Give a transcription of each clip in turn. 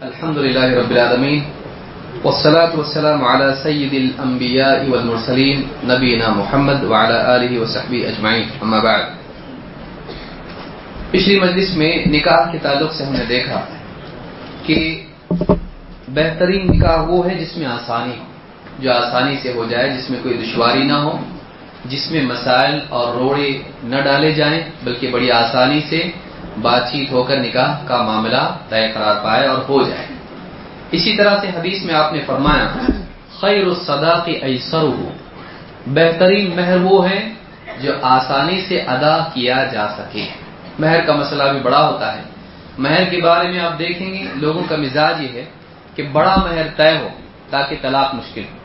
الحمد لله رب العالمين والصلاة والسلام على سيد الأنبياء والمرسلين نبينا محمد وعلى آله وصحبه أجمعين أما بعد. پچھلی مجلس میں نکاح کے تعلق سے ہم نے دیکھا کہ بہترین نکاح وہ ہے جس میں آسانی ہو، جو آسانی سے ہو جائے، جس میں کوئی دشواری نہ ہو، جس میں مسائل اور روڑے نہ ڈالے جائیں، بلکہ بڑی آسانی سے بات چیت ہو کر نکاح کا معاملہ طے قرار پائے اور ہو جائے۔ اسی طرح سے حدیث میں آپ نے فرمایا، خیر الصدا کی ایسر بہترین مہر وہ ہے جو آسانی سے ادا کیا جا سکے۔ مہر کا مسئلہ بھی بڑا ہوتا ہے۔ مہر کے بارے میں آپ دیکھیں گے، لوگوں کا مزاج یہ ہے کہ بڑا مہر طے ہو تاکہ طلاق مشکل ہو۔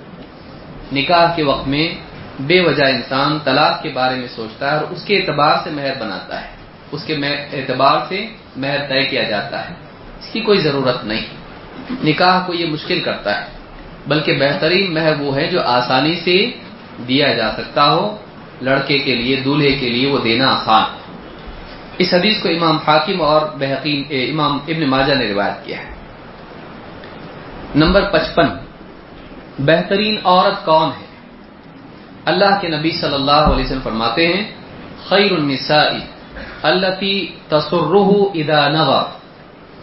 نکاح کے وقت میں بے وجہ انسان طلاق کے بارے میں سوچتا ہے اور اس کے اعتبار سے مہر بناتا ہے۔ اس کے اعتبار سے مہر طے کیا جاتا ہے۔ اس کی کوئی ضرورت نہیں۔ نکاح کو یہ مشکل کرتا ہے۔ بلکہ بہترین مہر وہ ہے جو آسانی سے دیا جا سکتا ہو۔ لڑکے کے لیے، دولہے کے لیے وہ دینا آسان۔ اس حدیث کو امام حاکم اور بحقین امام ابن ماجہ نے روایت کیا ہے۔ نمبر پچپن۔ بہترین عورت کون ہے؟ اللہ کے نبی صلی اللہ علیہ وسلم فرماتے ہیں، خیر النساء۔ التی تصرہ اذا نوا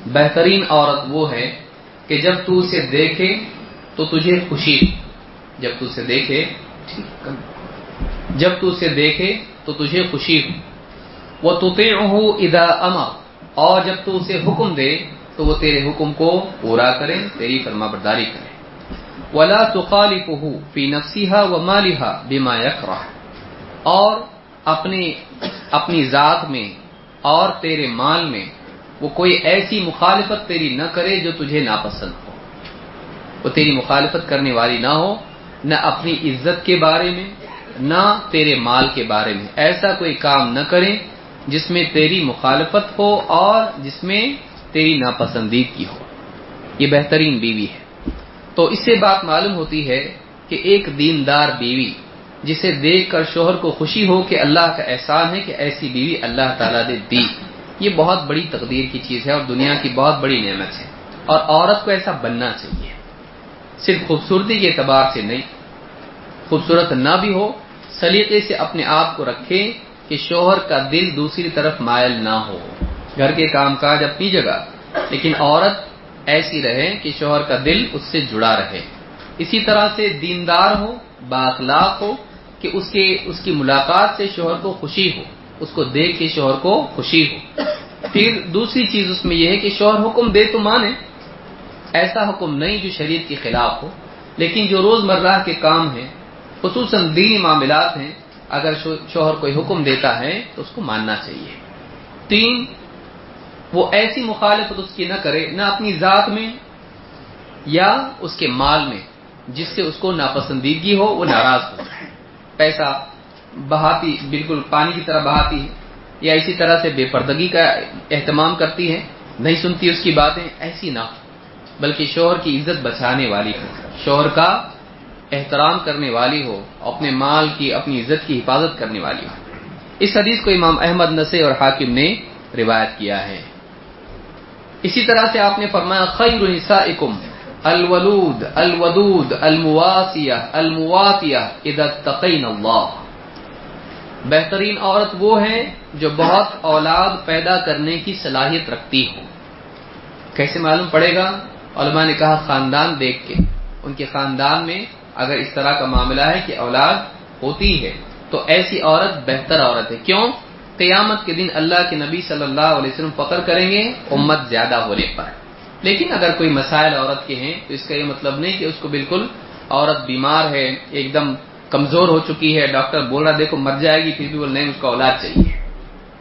بہترین عورت وہ ہے کہ جب تو اسے دیکھے تو تجھے خوشی، جب تو اسے دیکھے جب تو اسے دیکھے تو تجھے خوشی۔ ہو وہ تطیعہ اذا امر اور جب تو اسے حکم دے تو وہ تیرے حکم کو پورا کرے، تیری فرما برداری کرے۔ ولا تخالفه في نفسها ومالها بما يكره۔ اور اپنی اپنی ذات میں اور تیرے مال میں وہ کوئی ایسی مخالفت تیری نہ کرے جو تجھے ناپسند ہو۔ وہ تیری مخالفت کرنے والی نہ ہو، نہ اپنی عزت کے بارے میں، نہ تیرے مال کے بارے میں۔ ایسا کوئی کام نہ کرے جس میں تیری مخالفت ہو اور جس میں تیری ناپسندیدگی ہو۔ یہ بہترین بیوی ہے۔ تو اس سے بات معلوم ہوتی ہے کہ ایک دیندار بیوی جسے دیکھ کر شوہر کو خوشی ہو کہ اللہ کا احسان ہے کہ ایسی بیوی اللہ تعالیٰ نے دی۔ یہ بہت بڑی تقدیر کی چیز ہے اور دنیا کی بہت بڑی نعمت ہے۔ اور عورت کو ایسا بننا چاہیے۔ صرف خوبصورتی کے اعتبار سے نہیں، خوبصورت نہ بھی ہو، سلیقے سے اپنے آپ کو رکھے کہ شوہر کا دل دوسری طرف مائل نہ ہو۔ گھر کے کام کاج اپنی جگہ، لیکن عورت ایسی رہے کہ شوہر کا دل اس سے جڑا رہے۔ اسی طرح سے دیندار ہو باخلاق ہو کہ اس کے، اس کی ملاقات سے شوہر کو خوشی ہو، اس کو دیکھ کے شوہر کو خوشی ہو۔ پھر دوسری چیز اس میں یہ ہے کہ شوہر حکم دے تو مانے۔ ایسا حکم نہیں جو شریعت کے خلاف ہو۔ لیکن جو روز مرہ کے کام ہیں، خصوصاً دینی معاملات ہیں، اگر شوہر کوئی حکم دیتا ہے، تو اس کو ماننا چاہیے۔ تین، وہ ایسی مخالفت اس کی نہ کرے، نہ اپنی ذات میں یا اس کے مال میں، جس سے اس کو ناپسندیدگی ہو، وہ ناراض ہو۔ جائے پیسہ بہاتی، بالکل پانی کی طرح بہاتی ہے، یا اسی طرح سے بے پردگی کا اہتمام کرتی ہے، نہیں سنتی اس کی باتیں، ایسی نہ بلکہ شوہر کی عزت بچانے والی ہو۔ شوہر کا احترام کرنے والی ہو، اپنے مال کی، اپنی عزت کی حفاظت کرنے والی ہو۔ اس حدیث کو امام احمد نسے اور حاکم نے روایت کیا ہے۔ اسی طرح سے آپ نے فرمایا، خیر نسائکم۔ الولود، الودود، المواسیہ المواتیہ اذا اتقین اللہ. بہترین عورت وہ ہے جو بہت اولاد پیدا کرنے کی صلاحیت رکھتی ہو۔ کیسے معلوم پڑے گا؟ علماء نے کہا خاندان دیکھ کے۔ ان کے خاندان میں اگر اس طرح کا معاملہ ہے کہ اولاد ہوتی ہے، تو ایسی عورت بہتر عورت ہے۔ کیوں؟ قیامت کے دن اللہ کے نبی صلی اللہ علیہ وسلم فخر کریں گے، امت زیادہ ہونے پر۔ لیکن اگر کوئی مسائل عورت کے ہیں، تو اس کا یہ مطلب نہیں کہ اس کو بالکل عورت بیمار ہے، ایک دم کمزور ہو چکی ہے، ڈاکٹر بول رہا دیکھو مر جائے گی، پھر بھی بول نہیں، اس کو اولاد چاہیے۔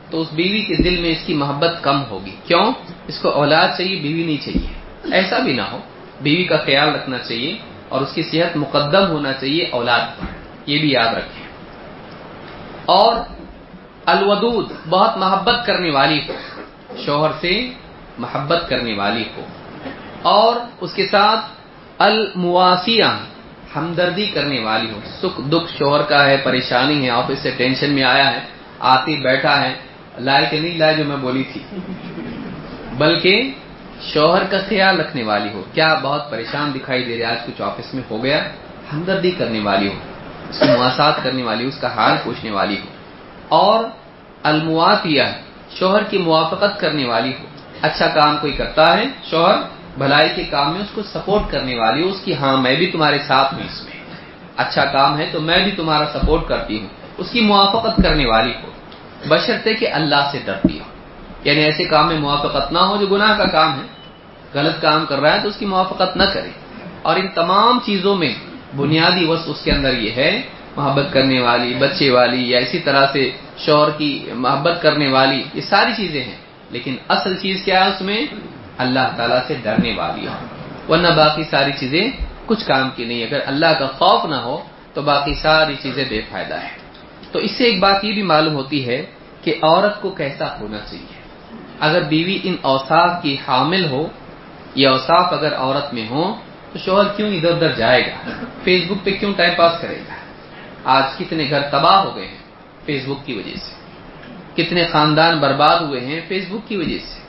تو اس بیوی کے دل میں اس کی محبت کم ہوگی۔ کیوں؟ اس کو اولاد چاہیے، بیوی نہیں چاہیے۔ ایسا بھی نہ ہو۔ بیوی کا خیال رکھنا چاہیے اور اس کی صحت مقدم ہونا چاہیے اولاد پر۔ یہ بھی یاد رکھیں۔ اور الودود، بہت محبت کرنے والی ہو۔ شوہر سے محبت کرنے والی ہو۔ اور اس کے ساتھ المواسیہ ہمدردی کرنے والی ہو سکھ دکھ شوہر کا ہے، پریشانی ہے، آفس سے ٹینشن میں آیا ہے، آتی بیٹھا ہے۔ لائے کہ نہیں لائے جو میں بولی تھی؟ بلکہ شوہر کا خیال رکھنے والی ہو۔ کیا بہت پریشان دکھائی دے رہے، آج کچھ آفس میں ہو گیا۔ ہمدردی کرنے والی ہو، اس کی مواسات کرنے والی ہو، اس کا حال پوچھنے والی ہو۔ اور المواتیہ شوہر کی موافقت کرنے والی ہو۔ اچھا کام کوئی کرتا ہے، شوہر؟ بھلائی کے کام میں اس کو سپورٹ کرنے والی ہو اس کی ہاں میں بھی تمہارے ساتھ ہوں اس میں۔ اچھا کام ہے تو میں بھی تمہارا سپورٹ کرتی ہوں۔ اس کی موافقت کرنے والی ہو بشرطے کہ اللہ سے ڈرتی ہو یعنی ایسے کام میں موافقت نہ ہو جو گناہ کا کام ہے۔ غلط کام کر رہا ہے تو اس کی موافقت نہ کرے۔ اور ان تمام چیزوں میں بنیادی وس اس کے اندر یہ ہے، محبت کرنے والی، بچے والی، یا اسی طرح سے شور کی محبت کرنے والی، یہ ساری چیزیں ہیں۔ لیکن اصل چیز کیا ہے اس میں؟ اللہ تعالیٰ سے ڈرنے والی ہو ورنہ باقی ساری چیزیں کچھ کام کی نہیں۔ اگر اللہ کا خوف نہ ہو تو باقی ساری چیزیں بے فائدہ ہے تو اس سے ایک بات یہ بھی معلوم ہوتی ہے کہ عورت کو کیسا ہونا چاہیے۔ اگر بیوی ان اوصاف کی حامل ہو، یہ اوصاف اگر عورت میں ہو تو شوہر کیوں ادھر ادھر جائے گا؟ فیس بک پہ کیوں ٹائم پاس کرے گا؟ آج کتنے گھر تباہ ہو گئے ہیں فیس بک کی وجہ سے۔ کتنے خاندان برباد ہوئے ہیں فیس بک کی وجہ سے۔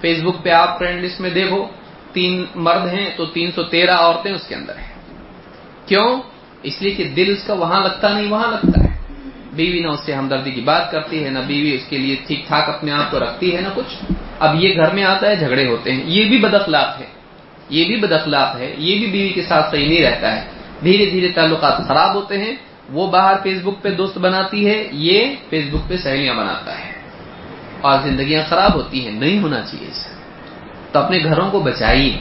فیس بک پہ آپ فرینڈ لسٹ میں دیکھو، تین مرد ہیں تو تین سو تیرہ عورتیں اس کے اندر ہیں۔ کیوں؟ اس لیے کہ دل اس کا وہاں لگتا نہیں، وہاں لگتا ہے۔ بیوی نہ اس سے ہمدردی کی بات کرتی ہے، نہ بیوی اس کے لیے ٹھیک ٹھاک اپنے آپ کو رکھتی ہے، نہ کچھ۔ اب یہ گھر میں آتا ہے، جھگڑے ہوتے ہیں۔ یہ بھی بد اخلاق ہے۔ یہ بھی بد اخلاق ہے۔ یہ بھی بیوی کے ساتھ صحیح نہیں رہتا ہے۔ دھیرے دھیرے تعلقات خراب ہوتے ہیں۔ وہ باہر فیس بک پہ دوست بناتی ہے، یہ فیس بک پہ سہیلیاں بناتا ہے۔ اور زندگیاں خراب ہوتی ہیں، نہیں ہونا چاہیے اسے تو اپنے گھروں کو بچائیے۔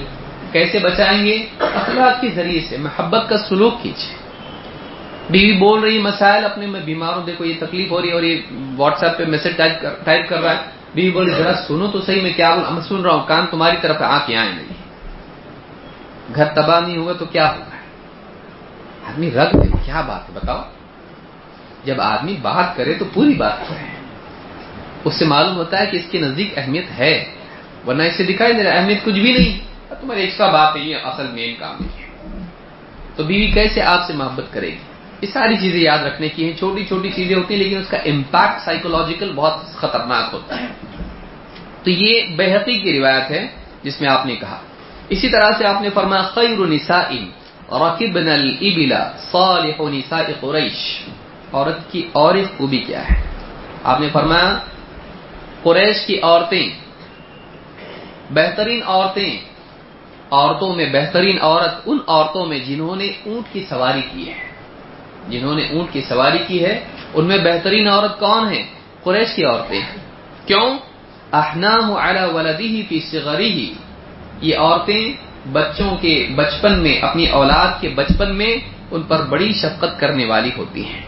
کیسے بچائیں گے؟ اخلاق کے ذریعے سے، محبت کا سلوک کیجیے۔ بیوی بول رہی مسائل اپنے میں بیمار ہوں دیکھو یہ تکلیف ہو رہی ہے اور یہ واٹس ایپ پہ میسج ٹائپ کر رہا ہے۔ بیوی بول رہی ذرا سنو تو صحیح، میں کیا میں سن رہا ہوں، کان تمہاری طرف آ کے آئے نہیں۔ گھر تباہ نہیں ہوگا تو کیا ہوگا؟ آدمی رکھ دے، کیا بات ہے؟ بتاؤ۔ جب آدمی بات کرے تو پوری بات کرے۔ اس سے معلوم ہوتا ہے کہ اس کے نزدیک اہمیت ہے، ورنہ اس سے دکھائی دے رہا اہمیت کچھ بھی نہیں۔ تمہاری ایکسٹرا بات ہے یہ اصل مین کام ہے تو بیوی کیسے آپ سے محبت کرے گی؟ یہ ساری چیزیں یاد رکھنے کی ہیں۔ چھوٹی چھوٹی چیزیں ہوتی ہیں، لیکن اس کا امپیکٹ سائیکولوجیکل بہت خطرناک ہوتا ہے۔ تو یہ بےحقی کی روایت ہے جس میں آپ نے کہا۔ اسی طرح سے آپ نے فرمایا، خیر نساء رقبن الابل صالح نساء قریش۔ عورت کی اور خوبی کیا ہے؟ آپ نے فرمایا قریش کی عورتیں، بہترین عورتیں، عورتوں میں بہترین عورت ان عورتوں میں جنہوں نے اونٹ کی سواری کی ہے۔ جنہوں نے اونٹ کی سواری کی ہے، ان میں بہترین عورت کون ہے؟ قریش کی عورتیں۔ کیوں؟ احنام علی ولدی فی صغری یہ عورتیں بچوں کے بچپن میں، اپنی اولاد کے بچپن میں ان پر بڑی شفقت کرنے والی ہوتی ہیں۔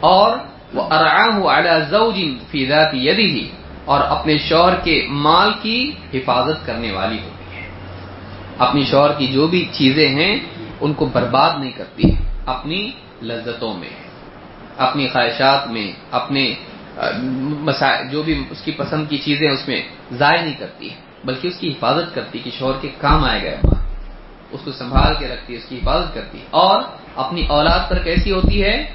اور وہ ارعاہ علی زوج فی ذات یدہ۔ اور اپنے شوہر کے مال کی حفاظت کرنے والی ہوتی ہے اپنی شوہر کی جو بھی چیزیں ہیں، ان کو برباد نہیں کرتی۔ اپنی لذتوں میں، اپنی خواہشات میں، اپنے جو بھی اس کی پسند کی چیزیں اس میں ضائع نہیں کرتی۔ بلکہ اس کی حفاظت کرتی کہ شوہر کے کام آئے گئے۔ اس کو سنبھال کے رکھتی ہے اس کی حفاظت کرتی۔ اور اپنی اولاد پر کیسی ہوتی ہے؟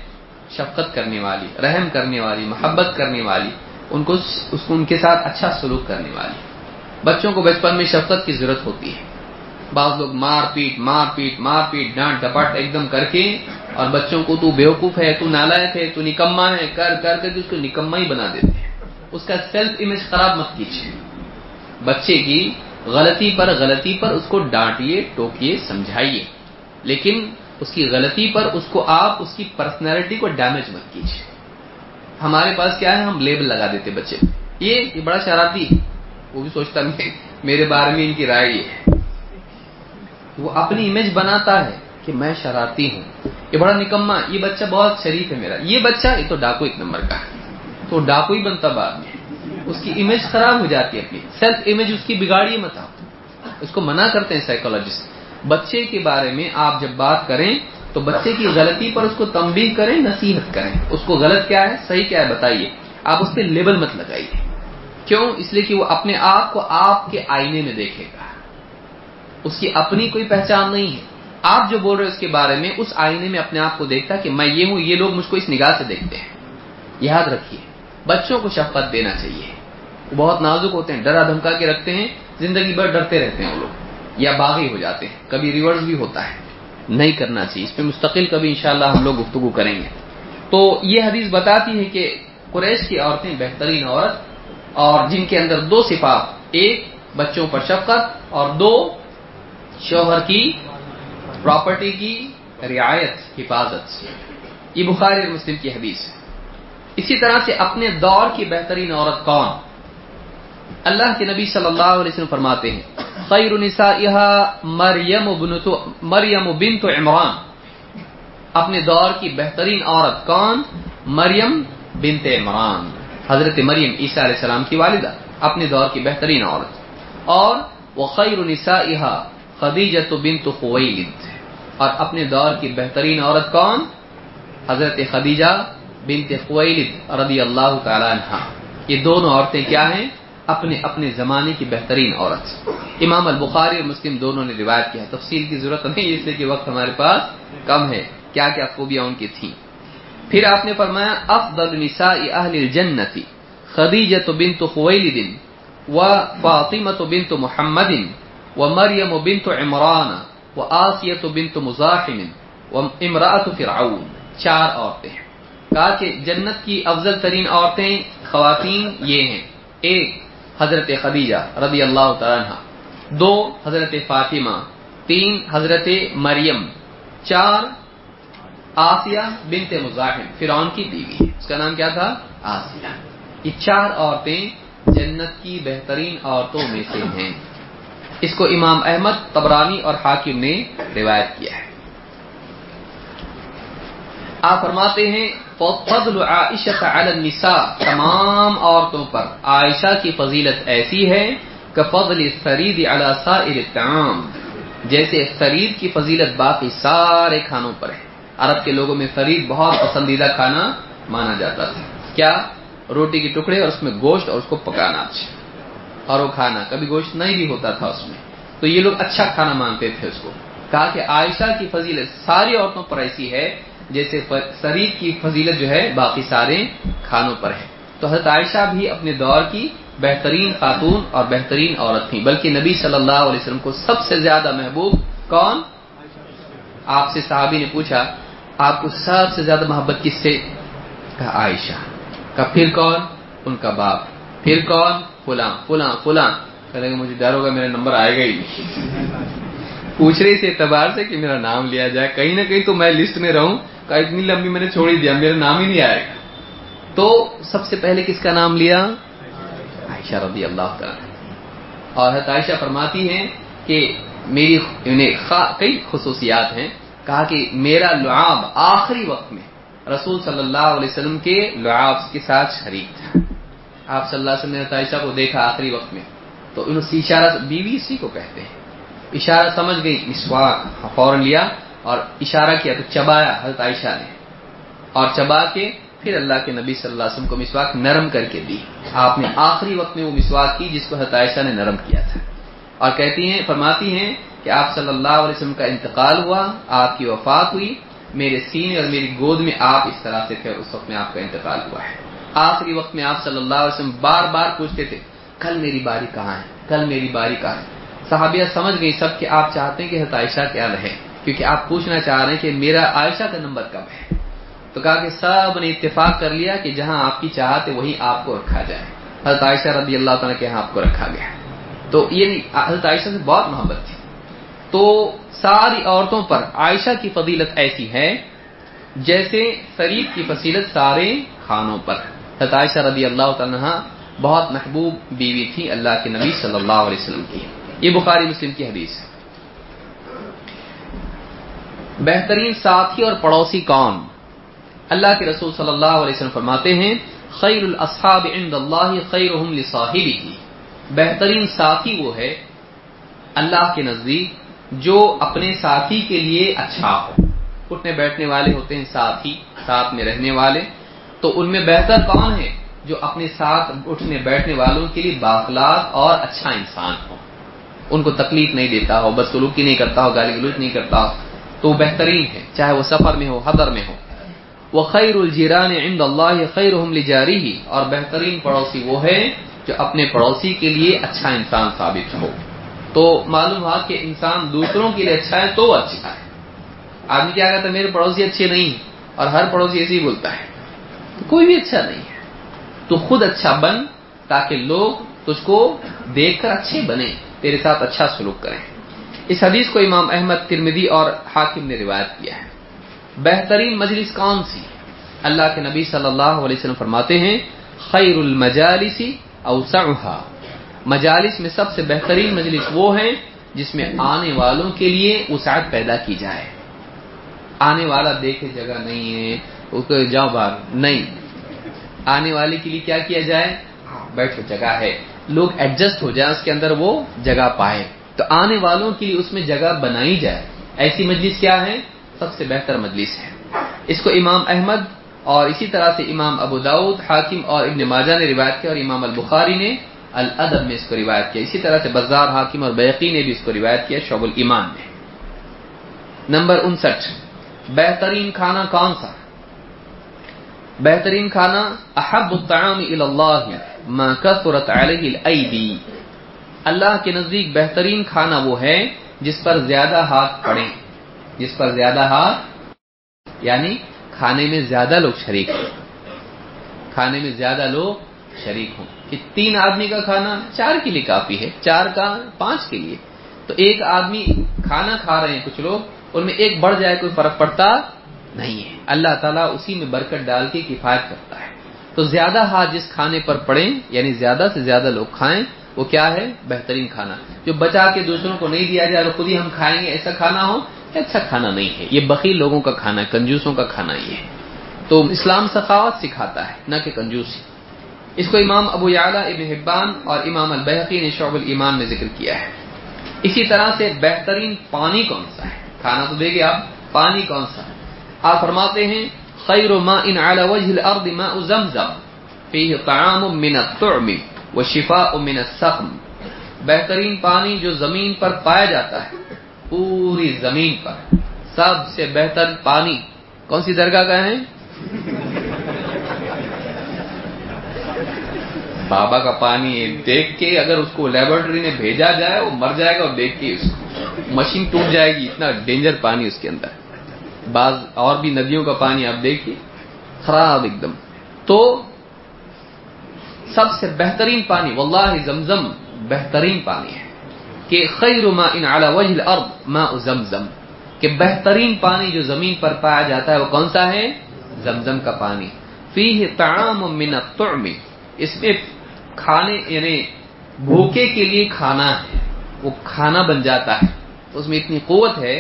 شفقت کرنے والی، رحم کرنے والی، محبت کرنے والی۔ ان کو اس کو ان کے ساتھ اچھا سلوک کرنے والی۔ بچوں کو بچپن میں شفقت کی ضرورت ہوتی ہے۔ بعض لوگ مار پیٹ مار پیٹ مار پیٹ، ڈانٹ ڈپٹ ایک دم کر کے، اور بچوں کو تو بیوقوف ہے، تو نالائق ہے، تو نکما ہے، کر کر کے اس کو نکما ہی بنا دیتے ہیں۔ اس کا سیلف امیج خراب مت کیجیے۔ بچے کی غلطی پر غلطی پر اس کو ڈانٹیے، ٹوکیے، سمجھائیے۔ لیکن اس کی غلطی پر اس کو آپ اس کی پرسنالٹی کو ڈیمیج مت کیجیے۔ ہمارے پاس کیا ہے؟ ہم لیبل لگا دیتے بچے۔ یہ یہ بڑا شرارتی ہے۔ وہ بھی سوچتا میرے بارے میں ان کی رائے یہ ہے۔ وہ اپنی امیج بناتا ہے کہ میں شرارتی ہوں۔ یہ بڑا نکما یہ بچہ بہت شریف ہے میرا۔ یہ بچہ یہ تو ڈاکو ایک نمبر کا ہے۔ تو ڈاکو ہی بنتا بعد میں۔ اس کی امیج خراب ہو جاتی ہے اپنی۔ سیلف امیج اس کی بگاڑی مت اس کو منع کرتے ہیں سائیکولوجسٹ بچے کے بارے میں آپ جب بات کریں تو بچے کی غلطی پر اس کو تمبی کریں، نصیحت کریں۔ اس کو غلط کیا ہے؟ صحیح کیا ہے؟ بتائیے۔ آپ اس پہ لیبل مت لگائیے۔ کیوں؟ اس لیے کہ وہ اپنے آپ کو آپ کے آئینے میں دیکھے گا۔ اس کی اپنی کوئی پہچان نہیں ہے۔ آپ جو بول رہے اس کے بارے میں، اس آئینے میں اپنے آپ کو دیکھتا کہ میں یہ ہوں، یہ لوگ مجھ کو اس نگاہ سے دیکھتے ہیں۔ یاد رکھیے، بچوں کو شفقت دینا چاہیے۔ وہ بہت نازک ہوتے ہیں، ڈرا دھمکا کے رکھتے ہیں، زندگی بھر ڈرتے رہتے ہیں وہ لوگ۔ یا باغی ہو جاتے ہیں، کبھی ریورس بھی ہوتا ہے۔ نہیں کرنا چاہیے۔ اس پہ مستقل کبھی انشاءاللہ ہم لوگ گفتگو کریں گے۔ تو یہ حدیث بتاتی ہے کہ قریش کی عورتیں بہترین عورت اور جن کے اندر دو صفات، ایک بچوں پر شفقت اور دو شوہر کی پراپرٹی کی رعایت، حفاظت۔ یہ بخاری اور مسلم کی حدیث ہے۔ اسی طرح سے اپنے دور کی بہترین عورت کون؟ اللہ کے نبی صلی اللہ علیہ وسلم فرماتے ہیں، خیر مریم مریم بنت عمران۔ اپنے دور کی بہترین عورت کون؟ مریم بنت عمران۔ حضرت مریم عیسیٰ علیہ السلام کی والدہ، اپنے دور کی بہترین عورت۔ اور وہ خیر نسائها خدیجت بنت خویلد۔ اور اپنے دور کی بہترین عورت کون؟ حضرت خدیجہ بنت خویلد رضی اللہ تعالی عنہ۔ یہ دونوں عورتیں کیا ہیں؟ اپنے اپنے زمانے کی بہترین عورت۔ امام البخاری اور مسلم دونوں نے روایت کیا ہے۔ تفصیل کی ضرورت نہیں، اس لیے کہ وقت ہمارے پاس کم ہے۔ کیا کیا خوبیاں ان کی تھیں؟ پھر آپ نے فرمایا، افضل نساء اہل الجنت خدیجہ بنت خویلد و فاطمہ بنت محمد و مریم بنت عمران و آسیت بنت مزاحم و امراۃ فرعون۔ چار عورتیں کہا کہ جنت کی افضل ترین عورتیں خواتین یہ ہیں۔ ایک حضرت خدیجہ رضی اللہ تعالیٰ دو حضرت فاطمہ، تین حضرت مریم، چار آسیہ بنت مزاحم، فرعون کی بیوی ہے اس کا نام کیا تھا؟ آسیہ۔ یہ چار عورتیں جنت کی بہترین عورتوں میں سے ہیں۔ اس کو امام احمد تبرانی اور حاکم نے روایت کیا ہے۔ آپ فرماتے ہیں فضل عائشہ علی النساء تمام عورتوں پر عائشہ کی فضیلت ایسی ہے کہ فضل سرید علی سائر الطعام، جیسے سرید کی فضیلت باقی سارے کھانوں پر ہے۔ عرب کے لوگوں میں فرید بہت پسندیدہ کھانا مانا جاتا تھا۔ کیا؟ روٹی کے ٹکڑے اور اس میں گوشت اور اس کو پکانا اچھا۔ اور وہ کھانا کبھی گوشت نہیں بھی ہوتا تھا اس میں۔ تو یہ لوگ اچھا کھانا مانتے تھے اس کو۔ کہا کہ عائشہ کی فضیلت ساری عورتوں پر ایسی ہے جیسے شریر کی فضیلت جو ہے باقی سارے کھانوں پر ہے۔ تو حضرت عائشہ بھی اپنے دور کی بہترین خاتون اور بہترین عورت تھیں۔ بلکہ نبی صلی اللہ علیہ وسلم کو سب سے زیادہ محبوب کون؟ آپ سے صحابی نے پوچھا، آپ کو سب سے زیادہ محبت کس سے؟ کہا، عائشہ۔ کا پھر کون؟ ان کا باپ۔ پھر کون؟ فلاں فلاں فلاں کہنے کہ مجھے ڈر ہوگا، میرا نمبر آئے گا ہی پوچھ رہی سے اعتبار سے کہ میرا نام لیا جائے، کہیں نہ کہیں تو میں لسٹ میں رہوں۔ کہ اتنی لمبی میں نے چھوڑ ہی دیا، میرا نام ہی نہیں آئے گا۔ تو سب سے پہلے کس کا نام لیا؟ عائشہ رضی اللہ تعالی۔ اور حضرت عائشہ فرماتی ہیں کہ میری یعنی انہیں کئی خصوصیات ہیں۔ کہا کہ میرا لعاب آخری وقت میں رسول صلی اللہ علیہ وسلم کے لعاب کے ساتھ شریک تھا۔ آپ صلی اللہ علیہ وسلم نے عائشہ کو دیکھا آخری وقت میں۔ تو ان سے اشارہ بیوی اسی کو کہتے ہیں۔ اشارہ سمجھ گئی، مسواک، فوراً لیا۔ اور اشارہ کیا تو چبایا حضرت عائشہ نے۔ اور چبا کے پھر اللہ کے نبی صلی اللہ علیہ وسلم کو مسواک نرم کر کے دی۔ آپ نے آخری وقت میں وہ مسواک کی جس کو حضرت عائشہ نے نرم کیا تھا۔ اور کہتی ہیں، فرماتی ہیں کہ آپ صلی اللہ علیہ وسلم کا انتقال ہوا، آپ کی وفات ہوئی، میرے سینے اور میری گود میں آپ اس طرح سے تھے اس وقت میں آپ کا انتقال ہوا ہے۔ آخری وقت میں آپ صلی اللہ علیہ وسلم بار بار پوچھتے تھے، کل میری باری کہاں ہے؟ کل میری باری کہاں ہے؟ صحابیہ سمجھ گئی سب کہ آپ چاہتے ہیں کہ حضرت عائشہ کیا رہے۔ کیونکہ آپ پوچھنا چاہ رہے ہیں کہ میرا عائشہ کا نمبر کب ہے؟ تو کہا کہ سب نے اتفاق کر لیا کہ جہاں آپ کی چاہت ہے وہیں آپ کو رکھا جائے۔ حضرت عائشہ رضی اللہ تعالیٰ کے یہاں آپ کو رکھا گیا۔ تو یہ حضرت عائشہ سے بہت محبت تھی۔ تو ساری عورتوں پر عائشہ کی فضیلت ایسی ہے جیسے شریف کی فضیلت سارے خانوں پر۔ حضرت عائشہ رضی اللہ تعالیٰ بہت محبوب بیوی تھی اللہ کے نبی صلی اللہ علیہ وسلم کی۔ یہ بخاری مسلم کی حدیث ہے۔ بہترین ساتھی اور پڑوسی کون؟ اللہ کے رسول صلی اللہ علیہ وسلم فرماتے ہیں، خیر الاصحاب عند اللہ خیرهم لصاحبہ. بہترین ساتھی وہ ہے اللہ کے نزدیک جو اپنے ساتھی کے لیے اچھا ہو۔ اٹھنے بیٹھنے والے ہوتے ہیں ساتھی، ساتھ میں رہنے والے۔ تو ان میں بہتر کون ہے جو اپنے ساتھ اٹھنے بیٹھنے والوں کے لیے باخلاق اور اچھا انسان ہو؟ ان کو تکلیف نہیں دیتا ہو بد سلوکی نہیں کرتا ہو گالی گلوچ نہیں کرتا ہو۔ تو وہ بہترین ہے، چاہے وہ سفر میں ہو، حضر میں ہو۔ وہ خیر الجیران عند اللہ خیر لجاری ہی اور بہترین پڑوسی وہ ہے جو اپنے پڑوسی کے لیے اچھا انسان ثابت ہو تو معلوم ہوا کہ انسان دوسروں کے لیے اچھا ہے تو اچھا ہے۔ آدمی کیا کہتا ہے، میرے پڑوسی اچھے نہیں، اور ہر پڑوسی ایسے ہی بولتا ہے۔ تو کوئی بھی اچھا نہیں ہے۔ تو خود اچھا بن تاکہ لوگ تجھ کو دیکھ کر اچھے بنے تیرے ساتھ اچھا سلوک کریں۔ اس حدیث کو امام احمد ترمدی اور حاکم نے روایت کیا ہے۔ بہترین مجلس کون سی؟ اللہ کے نبی صلی اللہ علیہ وسلم فرماتے ہیں، خیر المجالس اوسعها مجالس میں سب سے بہترین مجلس وہ ہے جس میں آنے والوں کے لیے وسعت پیدا کی جائے۔ آنے والا دیکھے جگہ نہیں ہے، اس کو جاؤ باہر۔ نہیں۔ آنے والے کے لیے کیا کیا جائے؟ ہاں، بیٹھو، جگہ ہے۔ لوگ ایڈجسٹ ہو جائیں، اس کے اندر وہ جگہ پائے۔ تو آنے والوں کے لیے اس میں جگہ بنائی جائے۔ ایسی مجلس کیا ہے؟ سب سے بہتر مجلس ہے۔ اس کو امام احمد اور اسی طرح سے امام ابو داود حاکم اور ابن ماجہ نے روایت کیا اور امام البخاری نے الادب میں اس کو روایت کیا۔ اسی طرح سے بزار، حاکم اور بیقی نے بھی اس کو روایت کیا، شعب الایمان میں نمبر انسٹھ۔ بہترین کھانا کون سا؟ بہترین کھانا احب الطعام اللہ ما کثرت علیہ الایدی۔ اللہ کے نزدیک بہترین کھانا وہ ہے جس پر زیادہ ہاتھ پڑیں۔ جس پر زیادہ ہاتھ یعنی کھانے میں زیادہ لوگ شریک ہوں۔ کھانے میں زیادہ لوگ شریک ہوں۔ کہ تین آدمی کا کھانا چار کے لیے کافی ہے، چار کا پانچ کے لیے۔ تو ایک آدمی کھانا کھا رہے ہیں کچھ لوگ، ان میں ایک بڑھ جائے کوئی فرق پڑتا نہیں ہے۔ اللہ تعالیٰ اسی میں برکت ڈال کے کفایت کرتا ہے۔ تو زیادہ ہاتھ جس کھانے پر پڑیں یعنی زیادہ سے زیادہ لوگ کھائیں وہ کیا ہے؟ بہترین کھانا۔ جو بچا کے دوسروں کو نہیں دیا جائے اور خود ہی ہم کھائیں گے، ایسا کھانا ہو اچھا کھانا نہیں ہے۔ یہ بخیل لوگوں کا کھانا ہے، کنجوسوں کا کھانا یہ ہے۔ تو اسلام سخاوت سکھاتا ہے، نہ کہ کنجوسی۔ اس کو امام ابو اعلیٰ ابن حبان اور امام البحقی نے شعب الایمان میں ذکر کیا ہے۔ اسی طرح سے بہترین پانی کون سا ہے؟ کھانا تو دے گے آپ، پانی کون سا ہے؟ آپ فرماتے ہیں، خیر ما ان الارض ماء زمزم فيه طعام من الطعم۔ وشفاء من السقم، بہترین پانی جو زمین پر پایا جاتا ہے، پوری زمین پر۔ سب سے بہتر پانی کون سی درگاہ کا ہے؟ بابا کا پانی دیکھ کے اگر اس کو لیبورٹری میں بھیجا جائے، وہ مر جائے گا اور دیکھ کے اس کو مشین ٹوٹ جائے گی۔ اتنا ڈینجر پانی اس کے اندر بعض اور بھی ندیوں کا پانی آپ دیکھیے، خراب ایک دم۔ تو سب سے بہترین پانی، واللہ زمزم بہترین پانی ہے، کہ خیر ما ان على وجه الارض ماء زمزم، کہ بہترین پانی جو زمین پر پایا جاتا ہے وہ کون سا ہے؟ زمزم کا پانی۔ فیہ طعام من الطعم، اس میں کھانے یعنی بھوکے کے لیے کھانا ہے، وہ کھانا بن جاتا ہے۔ اس میں اتنی قوت ہے،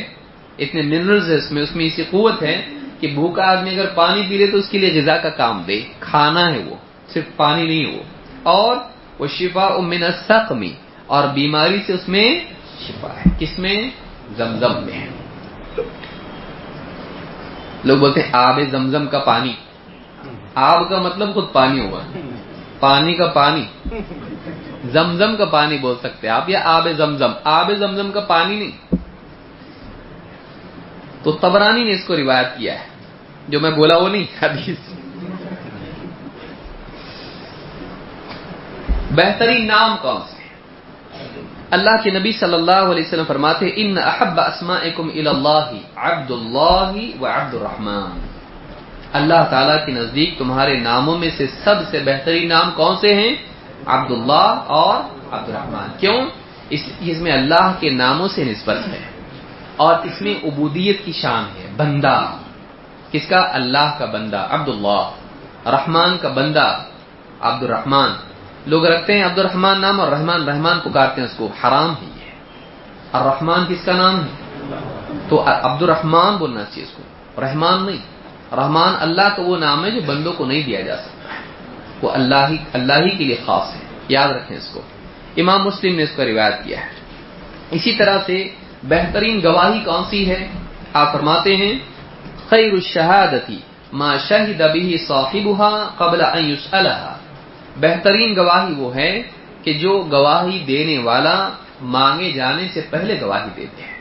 اتنے منرلز ہے اس میں اس میں اسی قوت ہے کہ بھوکا آدمی اگر پانی پی لے تو اس کے لیے غذا کا کام دے، کھانا ہے وہ۔ صرف پانی نہیں وہ اور وہ شفا من السقمی اور بیماری سے اس میں شفا ہے۔ کس میں؟ زمزم میں ہے۔ لوگ بولتے ہیں آب زمزم کا پانی۔ آب کا مطلب خود پانی ہوا پانی کا پانی۔ زمزم کا پانی بول سکتے آپ یا آب زمزم۔ آب زمزم کا پانی نہیں۔ تو تبرانی نے اس کو روایت کیا ہے۔ جو میں بولا وہ نہیں، حدیث۔ بہترین نام کون سے اللہ کے نبی صلی اللہ علیہ وسلم فرماتے ان احب اسماءکم اللہ عبد اللہ و عبد الرحمن اللہ تعالیٰ کے نزدیک تمہارے ناموں میں سے سب سے بہترین نام کون سے ہیں؟ عبداللہ اور عبد الرحمن کیوں؟ اس میں اللہ کے ناموں سے نسبت ہے اور اس میں عبودیت کی شان ہے، بندہ۔ کس کا؟ اللہ کا بندہ، عبداللہ۔ رحمان کا بندہ عبد الرحمان لوگ رکھتے ہیں عبد الرحمان نام اور رحمان رحمان پکارتے ہیں اس کو، حرام ہی ہے اور رحمان کس کا نام ہے؟ تو عبد الرحمان بولنا چاہیے اس کو۔ رحمان نہیں۔ رحمان اللہ کا وہ نام ہے جو بندوں کو نہیں دیا جا سکتا۔ وہ اللہ ہی اللہ ہی کے لیے خاص ہے۔ یاد رکھیں اس کو۔ امام مسلم نے اس کو روایت کیا ہے۔ اسی طرح سے بہترین گواہی کون سی ہے؟ آپ فرماتے ہیں، خیر الشہادتی ما شہد به صاحبها قبل ان يسألها بہترین گواہی وہ ہے کہ جو گواہی دینے والا مانگے جانے سے پہلے گواہی دیتے ہیں۔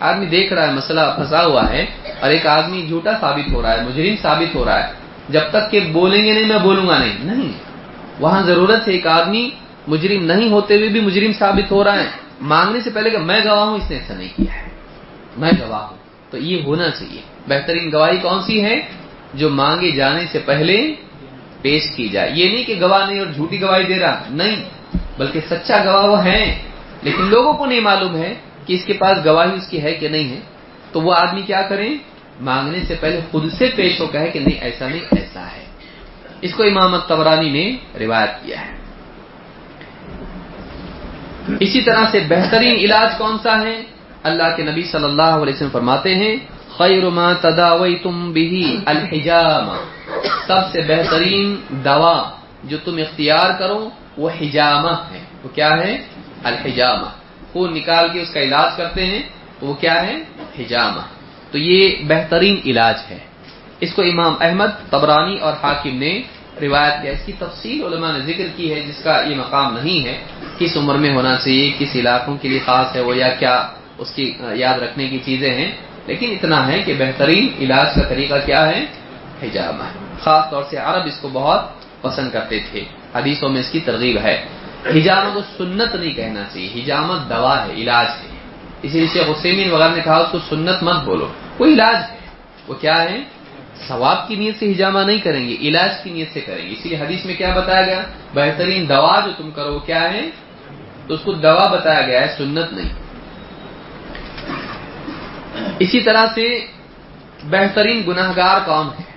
آدمی دیکھ رہا ہے مسئلہ پھنسا ہوا ہے اور ایک آدمی جھوٹا ثابت ہو رہا ہے، مجرم ثابت ہو رہا ہے۔ جب تک کہ بولیں گے نہیں، میں بولوں گا نہیں۔ نہیں۔ وہاں ضرورت ہے ایک آدمی مجرم نہیں ہوتے ہوئے بھی مجرم ثابت ہو رہا ہے۔ مانگنے سے پہلے کہ میں گواہ ہوں، اس نے ایسا نہیں کیا ہے۔ میں گواہ ہوں۔ تو یہ ہونا چاہیے۔ بہترین گواہی کون سی ہے؟ جو مانگے جانے سے پہلے پیش کی جائے۔ یہ نہیں کہ گواہ نہیں اور جھوٹی گواہی دے رہا، نہیں، بلکہ سچا گواہ وہ ہے لیکن لوگوں کو نہیں معلوم ہے کہ اس کے پاس گواہی اس کی ہے کہ نہیں ہے۔ تو وہ آدمی کیا کریں؟ مانگنے سے پہلے خود سے پیش ہو کہے کہ نہیں، ایسا نہیں، ایسا ہے۔ اس کو امام تبرانی نے روایت کیا ہے۔ اسی طرح سے بہترین علاج کون سا ہے؟ اللہ کے نبی صلی اللہ علیہ وسلم فرماتے ہیں، خیر ما تداویتم به الحجامہ۔ سب سے بہترین دوا جو تم اختیار کرو وہ حجامہ ہے۔ وہ کیا ہے؟ الحجامہ۔ خون نکال کے اس کا علاج کرتے ہیں وہ کیا ہے؟ حجامہ۔ تو یہ بہترین علاج ہے۔ اس کو امام احمد تبرانی اور حاکم نے روایت کیا۔ اس کی تفصیل علماء نے ذکر کی ہے، جس کا یہ مقام نہیں ہے کس عمر میں ہونا چاہیے، کس علاقوں کے لیے خاص ہے وہ یا کیا اس کی یاد رکھنے کی چیزیں ہیں۔ لیکن اتنا ہے کہ بہترین علاج کا طریقہ کیا ہے؟ حجامہ خاص طور سے عرب اس کو بہت پسند کرتے تھے۔ حدیثوں میں اس کی ترغیب ہے۔ حجامہ کو سنت نہیں کہنا چاہیے۔ حجامت دوا ہے، علاج ہے۔ اسی لیے حسین وغیرہ نے کہا اس کو سنت مت بولو۔ وہ علاج ہے۔ وہ کیا ہے؟ ثواب کی نیت سے حجامہ نہیں کریں گے، علاج کی نیت سے کریں گے۔ اسی لیے حدیث میں کیا بتایا گیا؟ بہترین دوا جو تم کرو، وہ کیا ہے؟ تو اس کو دوا بتایا گیا ہے، سنت نہیں۔ اسی طرح سے بہترین گناہ گار کون ہے؟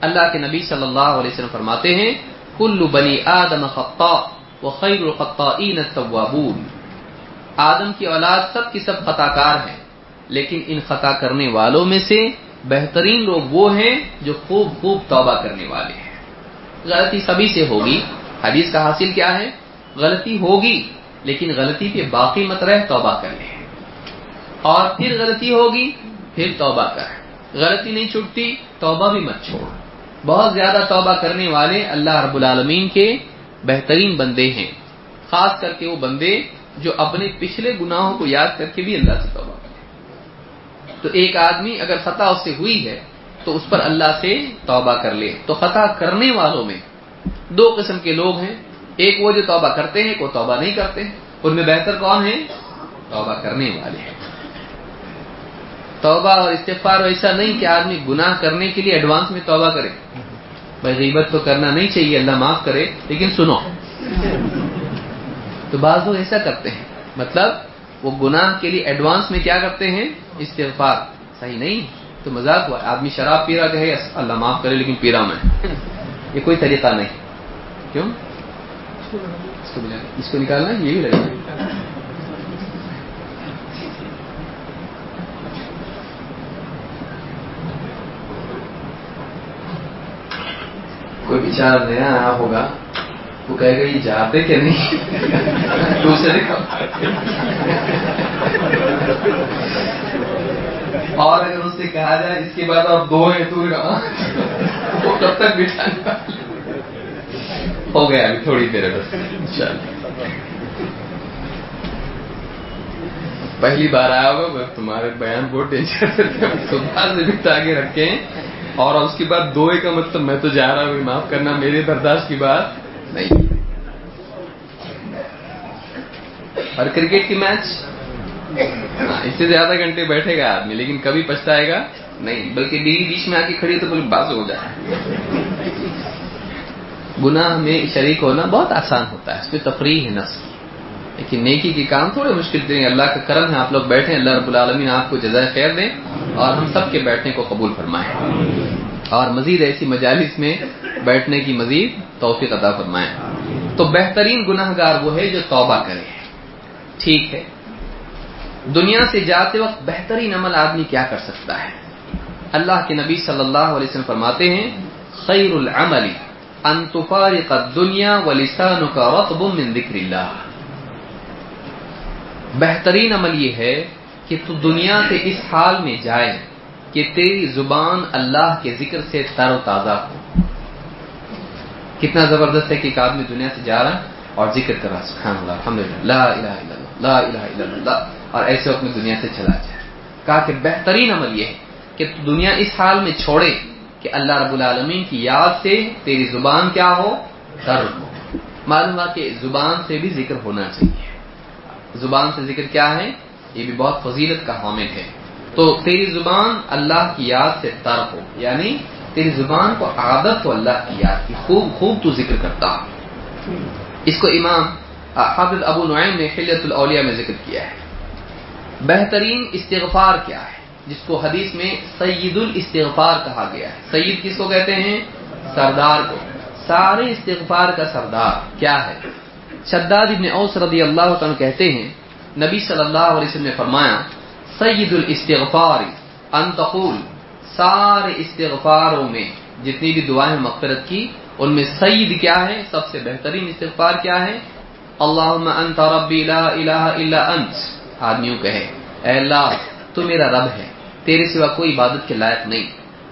اللہ کے نبی صلی اللہ علیہ وسلم فرماتے ہیں، کل بنی آدم خطا و خیر الخطائین التوابون. آدم کی اولاد سب کی سب خطا کار ہیں، لیکن ان خطا کرنے والوں میں سے بہترین لوگ وہ ہیں جو خوب خوب توبہ کرنے والے ہیں۔ غلطی سبھی سے ہوگی، حدیث کا حاصل کیا ہے، غلطی ہوگی، لیکن غلطی پہ باقی مت رہ، توبہ کر لیں۔ اور پھر غلطی ہوگی، پھر توبہ کر۔ غلطی نہیں چھٹتی، توبہ بھی مت چھوڑ۔ بہت زیادہ توبہ کرنے والے اللہ رب العالمین کے بہترین بندے ہیں۔ خاص کر کے وہ بندے جو اپنے پچھلے گناہوں کو یاد کر کے بھی اللہ سے توبہ کرے تو ایک آدمی اگر خطا اس سے ہوئی ہے تو اس پر اللہ سے توبہ کر لے۔ تو خطا کرنے والوں میں دو قسم کے لوگ ہیں۔ ایک وہ جو توبہ کرتے ہیں، وہ توبہ نہیں کرتے ہیں۔ ان میں بہتر کون ہے؟ توبہ کرنے والے ہیں۔ توبہ اور استغفار ایسا نہیں کہ آدمی گناہ کرنے کے لیے ایڈوانس میں توبہ کرے۔ بھائی غیبت تو کرنا نہیں چاہیے، اللہ معاف کرے، لیکن سنو۔ تو بعض لوگ ایسا کرتے ہیں۔ مطلب وہ گناہ کے لیے ایڈوانس میں کیا کرتے ہیں؟ استغفار۔ صحیح نہیں؟ تو مذاق ہوا۔ آدمی شراب پی رہا کہ اللہ معاف کرے لیکن پی رہا میں۔ یہ کوئی طریقہ نہیں۔ کیوں؟ اس کو نکالنا یہ بھی لگے کوئی بچار نیا آیا ہوگا، وہ کہے گا، یہ جاتے کہ نہیں؟ دوسرے کا اور اگر اس سے کہا جائے، اس کے بعد آپ دو ہیں، تو ہاں، وہ کب تک بٹھانا۔ ہو گیا ابھی تھوڑی دیر بس۔ پہلی بار آیا ہوگا تمہارے بیان بہت ڈینجر سے بھی آگے رکھے ہیں اور اس کے بعد دو کا مطلب میں تو جا رہا ہوں، معاف کرنا، میرے برداشت کی بات نہیں۔ اور کرکٹ کی میچ؟ ہاں، اس سے زیادہ گھنٹے بیٹھے گا آدمی، لیکن کبھی پچھتائے گا؟ نہیں، بلکہ بیوی بیچ میں آ کے کھڑی تو بولے باز ہو جائے۔ گناہ میں شریک ہونا بہت آسان ہوتا ہے، اس میں تفریح ہے نسل لیکن نیکی کے کام تھوڑے مشکل دیں، اللہ کا کرم ہے، آپ لوگ بیٹھے اللہ رب العالمین آپ کو جزائے خیر دیں۔ اور ہم سب کے بیٹھنے کو قبول فرمائیں۔ اور مزید ایسی مجالس میں بیٹھنے کی مزید توفیق عطا فرمائیں۔ تو بہترین گناہ گار وہ ہے جو توبہ کرے۔ ٹھیک ہے۔ دنیا سے جاتے وقت بہترین عمل آدمی کیا کر سکتا ہے؟ اللہ کے نبی صلی اللہ علیہ وسلم فرماتے ہیں، خیر العمل ان تفارق الدنیا ولسانك رطب من ذکر اللہ۔ بہترین عمل یہ ہے کہ تو دنیا سے اس حال میں جائے کہ تیری زبان اللہ کے ذکر سے تر و تازہ ہو۔ کتنا زبردست ہے کہ ایک آدمی دنیا سے جا رہا اور ذکر کر رہا سبحان اللہ الحمد لا الہ الا اللہ، لا الہ الا اللہ، اور ایسے وقت میں دنیا سے چلا جائے۔ کہا کہ بہترین عمل یہ ہے کہ تو دنیا اس حال میں چھوڑے کہ اللہ رب العالمین کی یاد سے تیری زبان کیا ہو؟ تر ہو۔ معلوم ہوا کہ زبان سے بھی ذکر ہونا چاہیے۔ زبان سے ذکر کیا ہے؟ یہ بھی بہت فضیلت کا حامل ہے۔ تو تیری زبان اللہ کی یاد سے تر ہو یعنی تیری زبان کو عادت ہو اللہ کی یاد کی۔ خوب خوب تو ذکر کرتا اس کو امام حافظ ابو نعیم نے خلیت الاولیاء میں ذکر کیا ہے۔ بہترین استغفار کیا ہے، جس کو حدیث میں سید الاستغفار کہا گیا ہے۔ سید کس کو کہتے ہیں؟ سردار کو۔ سارے استغفار کا سردار کیا ہے؟ شداد ابن اوس رضی اللہ عنہ کہتے ہیں نبی صلی اللہ علیہ وسلم نے فرمایا سید الاستغفار ان تقول، سارے استغفاروں میں جتنی بھی دعائیں مغفرت کی، ان میں سید کیا ہے، سب سے بہترین استغفار کیا ہے؟ اللہم انت ربی لا الہ الا انت آدمیوں کہے، اے اللہ، تو میرا رب ہے، تیرے سوا کوئی عبادت کے لائق نہیں،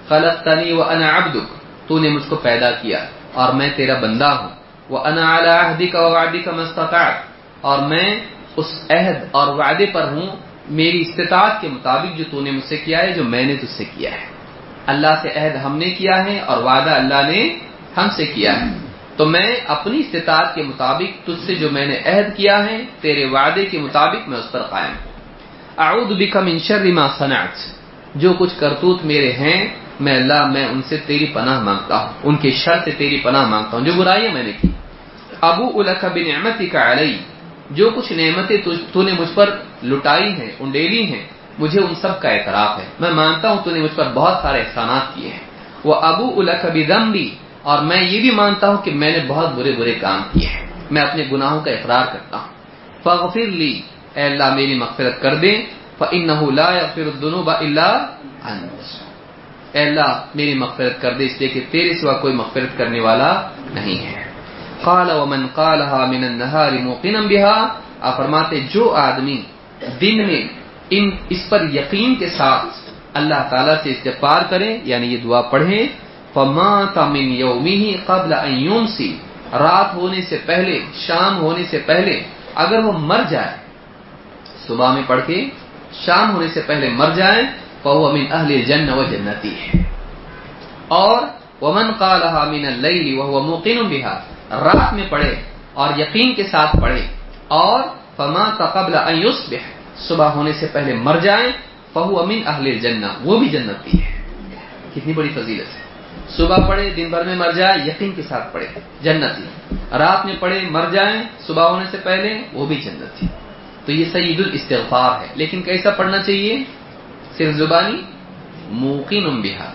خلقتنی وانا عبدک تو نے مجھ کو پیدا کیا، اور میں تیرا بندہ ہوں وانا علی عہدک ووعدک ما استطعت اور میں اس عہد اور وعدے پر ہوں، میری استطاعت کے مطابق جو تو نے مجھ سے کیا ہے، جو میں نے تجھ سے کیا ہے۔ اللہ سے عہد ہم نے کیا ہے اور وعدہ اللہ نے ہم سے کیا ہے۔ تو میں اپنی استطاعت کے مطابق تجھ سے جو میں نے عہد کیا ہے، تیرے وعدے کے مطابق میں اس پر قائم ہوں۔ اعوذ بک من شر ما صنعت۔ جو کچھ کرتوت میرے ہیں، میں اللہ، میں ان سے تیری پناہ مانگتا ہوں۔ ان کے شر سے تیری پناہ مانگتا ہوں۔ جو برائیاں میں نے کی۔ ابو الک بنعمتک علی۔ جو کچھ نعمتیں تو نے مجھ پر لٹائی ہیں، انڈیلی ہیں، مجھے ان سب کا اعتراف ہے۔ میں مانتا ہوں تو نے مجھ پر بہت سارے احسانات کیے ہیں۔ وہ ابو الک بھی اور میں یہ بھی مانتا ہوں کہ میں نے بہت برے برے کام کیے ہیں۔ میں اپنے گناہوں کا اقرار کرتا ہوں۔ فغفر لی، اے اللہ، میری مغفرت کر دے۔ فإنه لا يغفر الذنوب الا انت اے اللہ، میری مغفرت کر دے، اس لیے کہ تیرے سوا کوئی مغفرت کرنے والا نہیں ہے۔ قال ومن قالها من النهار موقنا بها، آپ فرماتے جو آدمی دن میں ان، اس پر یقین کے ساتھ اللہ تعالی سے استغفار کرے یعنی یہ دعا پڑھیں فمات من یومه قبل ان یمسی رات ہونے سے پہلے، شام ہونے سے پہلے، اگر وہ مر جائے، صبح میں پڑھ کے شام ہونے سے پہلے مر جائے فهو من اہل الجنہ و جنتی ہے۔ اور ومن قالها من اللیل وهو موقن بها رات میں پڑھے اور یقین کے ساتھ پڑھے اور فما قبل ان صبح ہونے سے پہلے مر جائیں فهو من اہل الجنہ، وہ بھی جنتی ہے۔ کتنی بڑی فضیلت ہے۔ صبح پڑھے، دن بھر میں مر جائے، یقین کے ساتھ پڑھے جنتی رات میں پڑھے، مر جائیں، صبح ہونے سے پہلے، وہ بھی جنتی تو یہ سید الاستغفار ہے۔ لیکن کیسا پڑھنا چاہیے؟ صرف زبانی؟ موقن بہا۔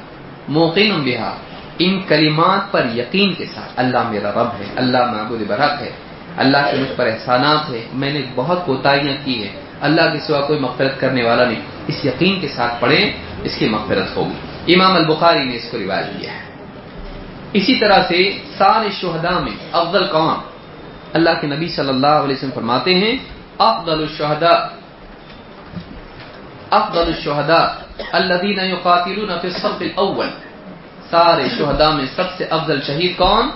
موقن بہا۔ ان کلمات پر یقین کے ساتھ اللہ میرا رب ہے، اللہ معبود برحق ہے، اللہ کے مجھ پر احسانات ہے میں نے بہت کوتاہیاں کی ہے اللہ کے سوا کوئی مغفرت کرنے والا نہیں۔ اس یقین کے ساتھ پڑھیں، اس کی مغفرت ہوگی۔ امام البخاری نے اس کو روایت کیا ہے۔ اسی طرح سے سارے شہداء میں افضل کون؟ اللہ کے نبی صلی اللہ علیہ وسلم فرماتے ہیں، افضل الشهداء افضل الشهداء الذين يقاتلون في الصف الاول۔ سارے شہداء میں سب سے افضل شہید کون؟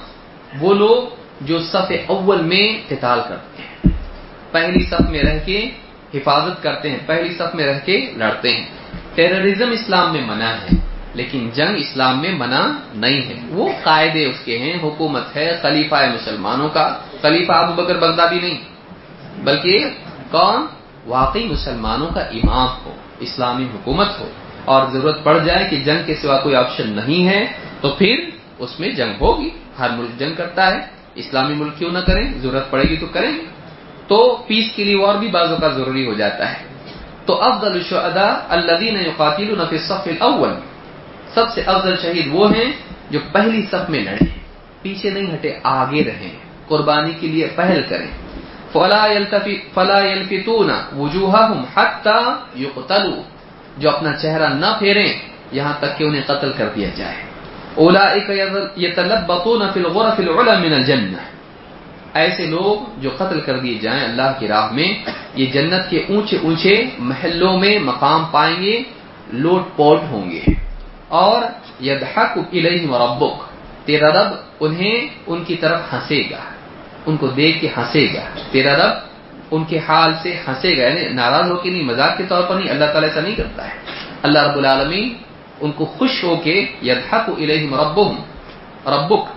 وہ لوگ جو صف اول میں قتال کرتے ہیں۔ پہلی صف میں رہ کے حفاظت کرتے ہیں، پہلی صف میں رہ کے لڑتے ہیں۔ ٹیررزم اسلام میں منع ہے، لیکن جنگ اسلام میں منع نہیں ہے۔ وہ قاعدے اس کے ہیں، حکومت ہے، خلیفہ مسلمانوں کا۔ خلیفہ ابو بکر بغدادی نہیں، بلکہ کون؟ واقعی مسلمانوں کا امام ہو، اسلامی حکومت ہو۔ اور ضرورت پڑ جائے کہ جنگ کے سوا کوئی آپشن نہیں ہے، تو پھر اس میں جنگ ہوگی۔ ہر ملک جنگ کرتا ہے۔ اسلامی ملک کیوں نہ کریں؟ ضرورت پڑے گی تو کریں۔ گے تو پیس کے لیے اور بھی بازوں کا ضروری ہو جاتا ہے۔ تو افضل الشہداء الذين يقاتلون في الصف الاول۔ سب سے افضل شہید وہ ہیں جو پہلی صف میں لڑے پیچھے نہیں ہٹے، آگے رہیں۔ قربانی کے لیے پہل کریں۔ فلا فلا يلفتون وجوههم حتى يقتلوا جو اپنا چہرہ نہ پھیریں، یہاں تک کہ انہیں قتل کر دیا جائے۔ اولئک يتلبطون في الغرف العلى من ایسے لوگ جو قتل کر دیے جائیں اللہ کی راہ میں، یہ جنت کے اونچے اونچے محلوں میں مقام پائیں گے، لوٹ پوٹ ہوں گے۔ اور یدحق الیہم ربک، تیرا رب انہیں ان کی طرف ہنسے گا۔ ان کو دیکھ کے ہنسے گا۔ تیرا رب ان کے حال سے ہنسے گا یعنی ناراض ہو کے نہیں، مذاق کے طور پر نہیں، اللہ تعالیٰ ایسا نہیں کرتا ہے۔ اللہ رب العالمین ان کو خوش ہو کے یدحق الیہم ربہم، ربک،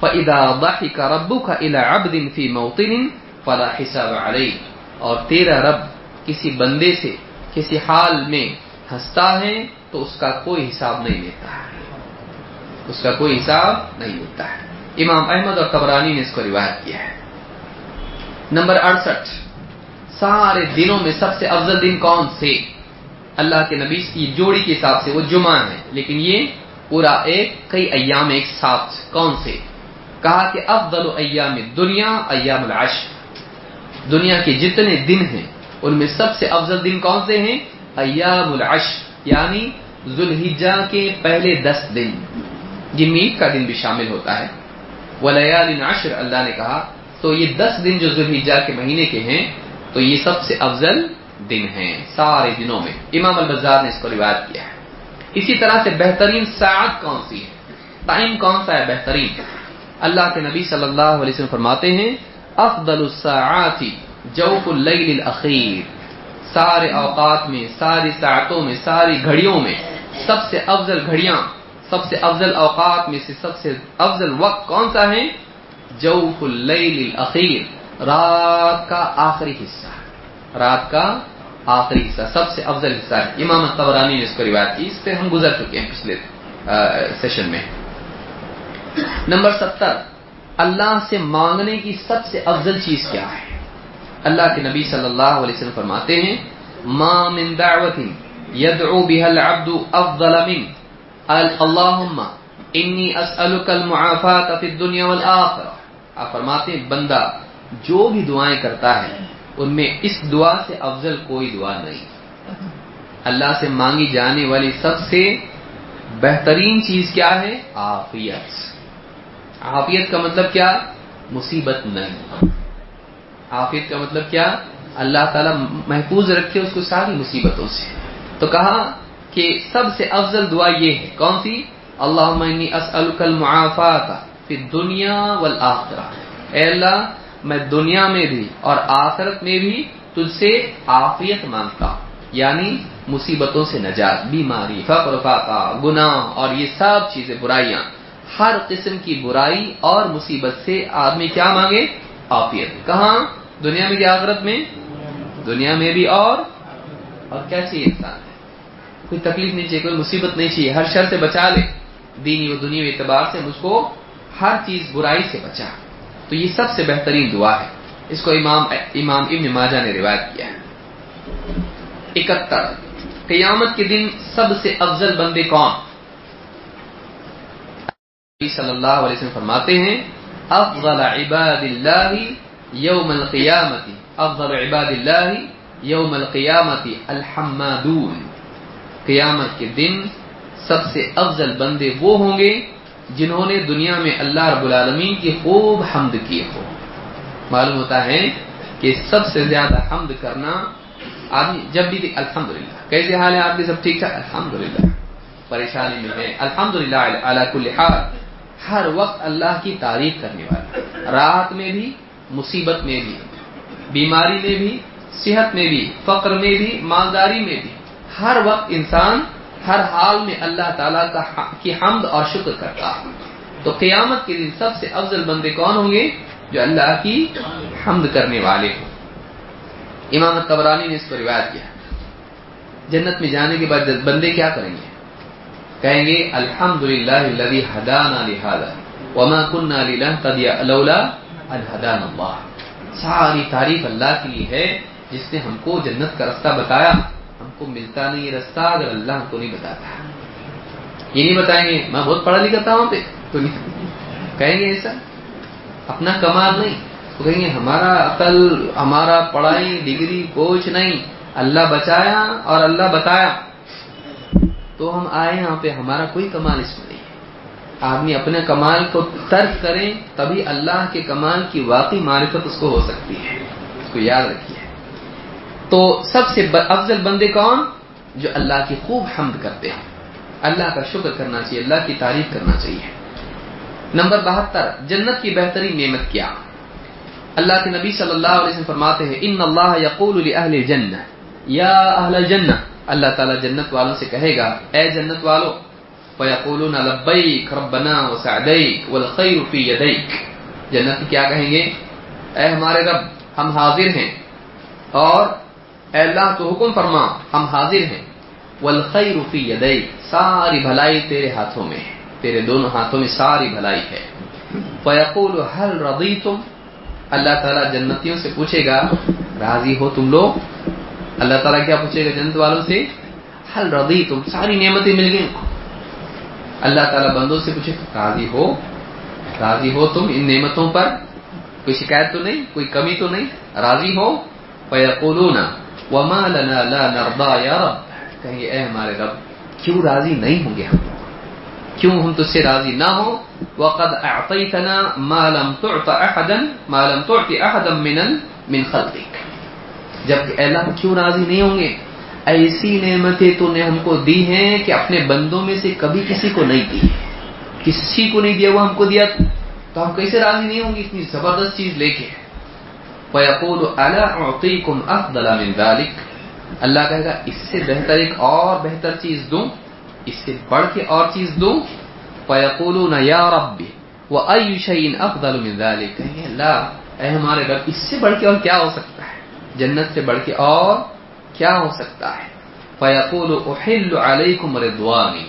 فَإِذَا ضَحِكَ رَبُّكَ إِلَى عَبْدٍ فِي مَوْطِنٍ فَلَا حِسَابَ عَلَيْهِ۔ اور تیرا رب کسی بندے سے، کسی حال میں ہنستا ہے تو اس کا کوئی حساب نہیں لیتا ہے۔ اس کا کوئی حساب نہیں ہوتا ہے۔ امام احمد اور قبرانی نے اس کو روایت کیا ہے۔ نمبر اڑسٹھ۔ سارے دنوں میں سب سے افضل دن کون سے؟ اللہ کے نبی کی جوڑی کے حساب سے وہ جمعہ ہے۔ لیکن یہ پورا ایک کئی ایام ایک ساتھ۔ کون سے؟ کہا کہ افضل ایام دنیا، ایام العشر۔ دنیا کے جتنے دن ہیں، ان میں سب سے افضل دن کون سے ہیں؟ ایام العشر یعنی ذوالحجہ کے پہلے دس دن۔ جن میں عید کا دن بھی شامل ہوتا ہے۔ ولیال عشر، اللہ نے کہا، تو یہ دس دن جو ذوالحجہ کے مہینے کے ہیں تو یہ سب سے افضل دن ہیں سارے دنوں میں۔ امام البزار نے اس کو روایت کیا ہے۔ اسی طرح سے بہترین ساعت کون سی ہے؟ ٹائم کون سا ہے بہترین؟ اللہ کے نبی صلی اللہ علیہ وسلم فرماتے ہیں، افضل الساعات جوف اللیل الاخیر۔ سارے اوقات میں، ساری ساعتوں میں، ساری گھڑیوں میں سب سے افضل گھڑیاں، سب سے افضل اوقات میں سے سب سے افضل وقت کون سا ہے؟ جوف اللیل الاخیر۔ رات کا آخری حصہ، رات کا آخری حصہ، سب سے افضل حصہ ہے۔ امام طبرانی نے اس کو روایت کی، اس پہ ہم گزر چکے ہیں پچھلے سیشن میں۔ نمبر ستر، اللہ سے مانگنے کی سب سے افضل چیز کیا ہے؟ اللہ کے نبی صلی اللہ علیہ وسلم فرماتے ہیں، ما من دعوت يدعو بها العبد افضل من. اللهم انی اسألک المعافات فی الدنیا والآخرہ. آپ فرماتے ہیں، بندہ جو بھی دعائیں کرتا ہے، ان میں اس دعا سے افضل کوئی دعا نہیں۔ اللہ سے مانگی جانے والی سب سے بہترین چیز کیا ہے؟ عافیت۔ عافیت کا مطلب کیا؟ مصیبت نہیں۔ عافیت کا مطلب کیا؟ اللہ تعالیٰ محفوظ رکھے اس کو ساری مصیبتوں سے۔ تو کہا کہ سب سے افضل دعا یہ ہے۔ کون سی؟ اللہ اسألک المعافات فی الدنیا والآخرہ۔ اے اللہ میں دنیا میں بھی اور آخرت میں بھی تجھ سے عافیت مانگتا ہوں۔ یعنی مصیبتوں سے نجات، بیماری، فقر فاقہ گناہ اور یہ سب چیزیں برائیاں۔ ہر قسم کی برائی اور مصیبت سے آدمی کیا مانگے؟ عافیت۔ کہاں؟ دنیا میں کیا آخرت میں؟ دنیا میں بھی اور؟ اور کیا چاہیے انسان ہے؟ کوئی تکلیف نہیں چاہیے، کوئی مصیبت نہیں چاہیے۔ ہر شر سے بچا لے۔ دینی و دنیا اعتبار سے مجھ کو ہر چیز برائی سے بچا۔ تو یہ سب سے بہترین دعا ہے۔ اس کو امام امام ابن ماجہ نے روایت کیا ہے۔ اکہتر۔ قیامت کے دن سب سے افضل بندے کون؟ صلی اللہ علیہ وسلم فرماتے ہیں، افضل عباد اللہ یوم القیامت، افضل عباد اللہ یوم القیامت الحمادون۔ قیامت کے دن سب سے افضل بندے وہ ہوں گے جنہوں نے دنیا میں اللہ رب العالمین کی خوب حمد کی ہو۔ معلوم ہوتا ہے کہ سب سے زیادہ حمد کرنا آدمی جب بھی الحمد للہ کیسے حال ہے آپ کے سب ٹھیک ٹھاک؟ الحمد للہ پریشانی میں ہے الحمد للہ کل حال۔ ہر وقت اللہ کی تعریف کرنے والا۔ رات میں بھی، مصیبت میں بھی، بیماری میں بھی، صحت میں بھی، فقر میں بھی، مالداری میں بھی۔ ہر وقت انسان ہر حال میں اللہ تعالیٰ کا ہاں- کی حمد اور شکر کرتا تو قیامت کے دن سب سے افضل بندے کون ہوں گے؟ جو اللہ کی حمد کرنے والے ہوں۔ امام تبرانی نے اس کو روایت کیا۔ جنت میں جانے کے بعد بندے کیا کریں گے؟ کہیں گے الحمد للہ حدانا لہذا وما كنا لنهتدي لولا ان هدانا الله ساری تعریف اللہ کے لیے ہے، جس نے ہم کو جنت کا راستہ بتایا۔ ہم کو ملتا نہیں یہ رستہ، اگر اللہ ہم کو نہیں بتاتا۔ یہ نہیں بتائیں گے، میں بہت پڑھا لکھا تھا وہاں پہ۔ تو نہیں۔ کہیں گے ایسا؟ اپنا کمال نہیں۔ تو کہیں گے، ہمارا عقل، ہمارا پڑھائی، ڈگری، کوچ نہیں۔ اللہ بچایا اور اللہ بتایا۔ تو ہم آئے یہاں پہ، ہمارا کوئی کمال اس میں نہیں ہے۔ آدمی اپنے کمال کو ترک کریں تبھی اللہ کے کمال کی واقعی معرفت اس کو ہو سکتی ہے۔ اس کو یاد رکھیے۔ تو سب سے افضل بندے کون؟ جو اللہ کی خوب حمد کرتے ہیں۔ اللہ کا شکر کرنا چاہیے، اللہ کی تعریف کرنا چاہیے۔ نمبر بہتر، جنت کی بہترین نعمت کیا؟ اللہ کے نبی صلی اللہ علیہ وسلم فرماتے ہیں، ان اللہ یقول لاہل الجنہ یا اہل الجنہ، اللہ تعالیٰ جنت والوں سے کہے گا، اے جنت والو فیقولون ربنا والخیر فی یدیک جنت کیا کہیں گے؟ اے ہمارے رب، ہم حاضر ہیں اور اے اللہ تو حکم فرما، ہم حاضر ہیں۔ والخیر فی یدیک ساری بھلائی تیرے ہاتھوں میں ہے۔ تیرے دونوں ہاتھوں میں ساری بھلائی ہے۔ فیقول هل رضیتم اللہ تعالیٰ جنتیوں سے پوچھے گا، راضی ہو تم لوگ؟ اللہ تعالیٰ کیا پوچھے گا جنت والوں سے؟ حل رضی تم ساری نعمتیں مل گئی اللہ تعالیٰ بندوں سے پوچھے، راضی ہو؟ راضی ہو تم ان نعمتوں پر؟ کوئی شکایت تو نہیں؟ کوئی کمی تو نہیں؟ راضی ہو؟ فیقولون وما لنا لا نرضى یا رب کہیں گے، اے ہمارے رب، کیوں راضی نہیں ہوں گے ہم؟ کیوں ہم تجھ سے راضی نہ ہو وقد اعطيتنا ما لم تعط احدا ما لم تعط احدا من من خلقك۔ جب اللہ، کیوں راضی نہیں ہوں گے؟ ایسی نعمتیں تو نے ہم کو دی ہیں کہ اپنے بندوں میں سے کبھی کسی کو نہیں دی۔ کسی کو نہیں دیا وہ ہم کو دیا تو ہم کیسے راضی نہیں ہوں گے؟ اتنی زبردست چیز لے کے۔ فیقول الا اعطيكم افضل من ذلك؟ اللہ کہے گا، اس سے بہتر ایک اور بہتر چیز دوں، اس سے بڑھ کے اور چیز دوں؟ فیقولون یا رب واي شيء افضل من ذلك؟ کہیں اللہ اے ہمارے رب، اس سے بڑھ کے اور کیا ہو سکتا ہے؟ جنت سے بڑھ کے اور کیا ہو سکتا ہے؟ فیقول احل علیکم رضوانی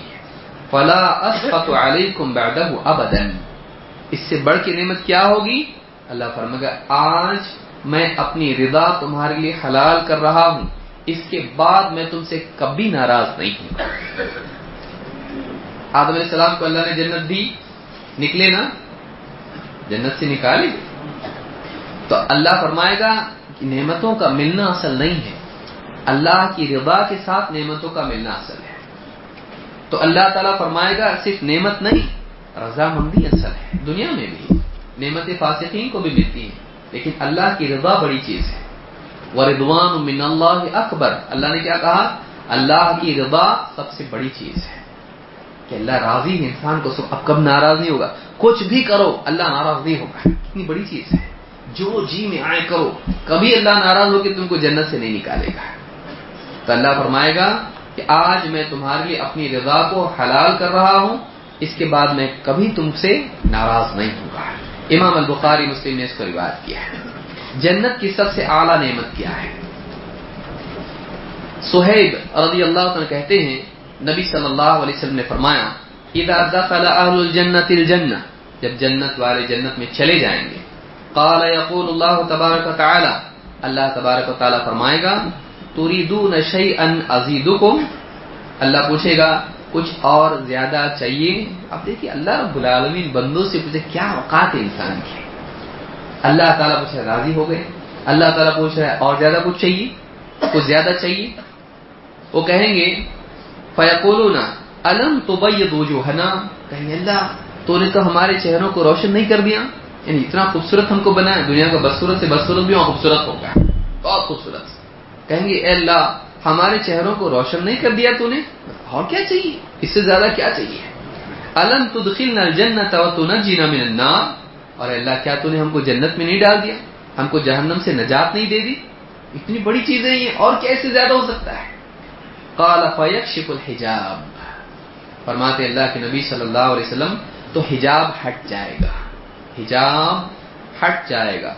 فلا اسقط علیکم بعده ابدا اس سے بڑھ کے نعمت کیا ہوگی؟ اللہ فرمائے گا، آج میں اپنی رضا تمہارے لیے حلال کر رہا ہوں، اس کے بعد میں تم سے کبھی ناراض نہیں ہوں۔ آدم علیہ السلام کو اللہ نے جنت دی، نکلے نا؟ جنت سے نکالے تو اللہ فرمائے گا کہ نعمتوں کا ملنا اصل نہیں ہے۔ اللہ کی رضا کے ساتھ نعمتوں کا ملنا اصل ہے۔ تو اللہ تعالیٰ فرمائے گا، صرف نعمت نہیں، رضامندی اصل ہے۔ دنیا میں بھی نعمت فاسقین کو بھی ملتی ہیں۔ لیکن اللہ کی رضا بڑی چیز ہے۔ وردوان من اللہ اکبر اللہ نے کیا کہا؟ اللہ کی رضا سب سے بڑی چیز ہے۔ کہ اللہ راضی ہے، انسان کو اب کب ناراض نہیں ہوگا؟ کچھ بھی کرو، اللہ ناراض نہیں ہوگا۔ اتنی بڑی چیز ہے۔ جو جی میں آئے کرو، کبھی اللہ ناراض ہو کے تم کو جنت سے نہیں نکالے گا۔ تو اللہ فرمائے گا کہ آج میں تمہارے لیے اپنی رضا کو حلال کر رہا ہوں، اس کے بعد میں کبھی تم سے ناراض نہیں ہوں گا امام البخاری مسلم نے اس کو روایت کیا ہے۔ جنت کی سب سے اعلیٰ نعمت کیا ہے؟ سہیب رضی اللہ عنہ کہتے ہیں، نبی صلی اللہ علیہ وسلم نے فرمایا، اذا دخل اهل الجنه الجنه جب جنت والے جنت میں چلے جائیں گے۔ قال يقول الله تبارك وتعالى اللہ تبارک و تعالی فرمائے گا تريدون شيئا ازيدكم اللہ پوچھے گا کچھ اور زیادہ چاہیے؟ اب دیکھیے، اللہ رب العالمین بندوں سے پوچھے، کیا اوقات ہے انسان کی؟ اللہ تعالیٰ پوچھ رہا راضی ہو گئے؟ اللہ تعالیٰ پوچھ رہا ہے اور زیادہ کچھ چاہیے؟ کچھ زیادہ چاہیے؟ وہ کہیں گے، فیقولون، الم تو دو جو ہے نا کہیں اللہ، تو نے تو ہمارے چہروں کو روشن نہیں کر دیا؟ یعنی اتنا خوبصورت ہم کو بنایا، دنیا کا بدسورت سے بدسورت بھی وہاں خوبصورت ہوگا، بہت خوبصورت۔ کہیں گے، اے اللہ ہمارے چہروں کو روشن نہیں کر دیا تو نے؟ اور کیا چاہیے؟ اس سے زیادہ کیا چاہیے؟ الم تدخلنا الجنت وتنجينا من النار۔ اور اللہ، کیا تو نے ہم کو جنت میں نہیں ڈال دیا؟ ہم کو جہنم سے نجات نہیں دے دی؟ اتنی بڑی چیزیں یہ اور کیسے زیادہ ہو سکتا ہے؟ قال فيكشف الحجاب۔ فرماتے اللہ کے نبی صلی اللہ علیہ وسلم، تو حجاب ہٹ جائے گا۔ حجاب ہٹ جائے گا۔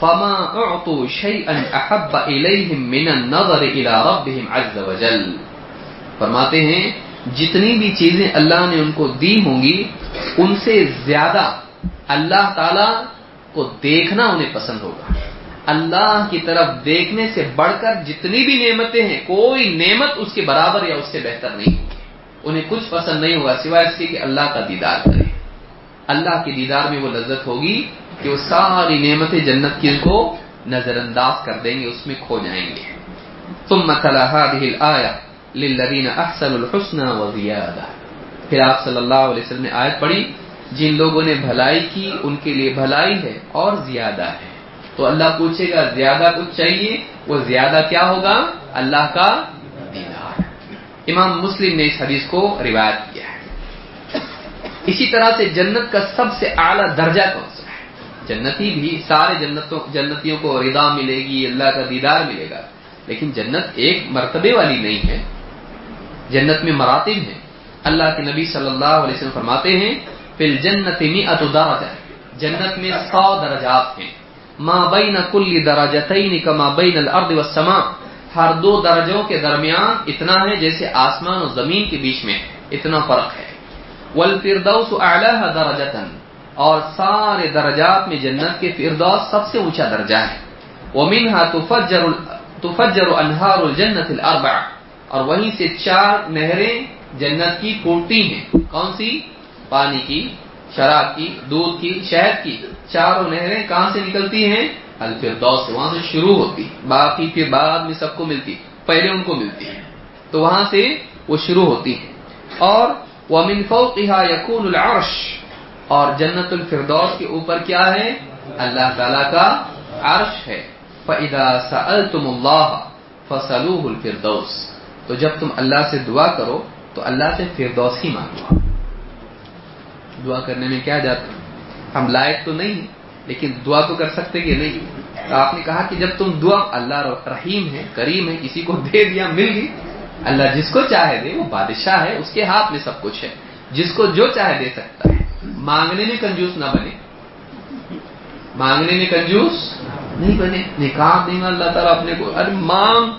فما اعطوا شيئا احب اليهم من النظر الى ربهم عز وجل۔ فرماتے ہیں، جتنی بھی چیزیں اللہ نے ان کو دی ہوں گی، ان سے زیادہ اللہ تعالی کو دیکھنا انہیں پسند ہوگا۔ اللہ کی طرف دیکھنے سے بڑھ کر جتنی بھی نعمتیں ہیں، کوئی نعمت اس کے برابر یا اس سے بہتر نہیں۔ ہوگی انہیں کچھ پسند نہیں ہوگا سوائے اس کے کہ اللہ کا دیدار کرے۔ اللہ کے دیدار میں وہ لذت ہوگی کہ وہ ساری نعمتیں جنت کی ان کو نظر انداز کر دیں گے، اس میں کھو جائیں گے۔ تم مثلا هذه الايه للذين احسنوا الحسنى وزياده پھر آپ صلی اللہ علیہ وسلم نے آیت پڑھی، جن لوگوں نے بھلائی کی، ان کے لیے بھلائی ہے اور زیادہ ہے۔ تو اللہ پوچھے گا، زیادہ کچھ چاہیے؟ وہ زیادہ کیا ہوگا؟ اللہ کا دیدار۔ امام مسلم نے اس حدیث کو روایت کیا ہے۔ اسی طرح سے جنت کا سب سے اعلیٰ درجہ کون سا؟ جنتی بھی سارے جنتوں جنتیوں کو رضا ملے گی، اللہ کا دیدار ملے گا۔ لیکن جنت ایک مرتبے والی نہیں ہے۔ جنت میں مراتب ہیں۔ اللہ کے نبی صلی اللہ علیہ وسلم فرماتے ہیں، فل جنت میں درجہ جنت میں سو درجات ہیں۔ ما بین کل درجتین کما بین الارض والسماء۔ ہر دو درجوں کے درمیان اتنا ہے جیسے آسمان اور زمین کے بیچ میں۔ اتنا فرق ہے۔ والفردوس اعلیها درجه اور سارے درجات میں جنت کے فردوس سب سے اونچا درجہ ہے۔ ومنها تفجر تفجر انہار الجنت الاربع۔ اور وہیں سے چار نہریں جنت کی پھوٹتی ہیں۔ کون سی؟ پانی کی، شراب کی، دودھ کی، شہد کی۔ چاروں نہریں کہاں سے نکلتی ہیں؟ الفردوس سے۔ وہاں سے شروع ہوتی، باقی پھر بعد میں سب کو ملتی، پہلے ان کو ملتی ہے تو وہاں سے وہ شروع ہوتی ہیں۔ اور ومن فوقها يكون العرش۔ اور جنت الفردوس کے اوپر کیا ہے؟ اللہ تعالی کا عرش ہے۔ فَإِذَا سَأَلْتُمُ اللَّهَ فَسَلُوهُ الْفِرْدَوْسِ۔ تو جب تم اللہ سے دعا کرو، تو اللہ سے فردوس ہی مانگو۔ دعا کرنے میں کیا جاتا ہم لائق تو نہیں لیکن دعا تو کر سکتے کہ نہیں۔ تو آپ نے کہا کہ جب تم دعا، اللہ رحیم ہے کریم ہے کسی کو دے دیا، مل گئی۔ اللہ جس کو چاہے دے، وہ بادشاہ ہے، اس کے ہاتھ میں سب کچھ ہے۔ جس کو جو چاہے دے سکتا ہے۔ مانگنے میں کنجوس نہ بنے۔ مانگنے میں کنجوس نہیں بنے۔ نکاح دیں گا اللہ تعالیٰ اپنے کو ارے مانگ۔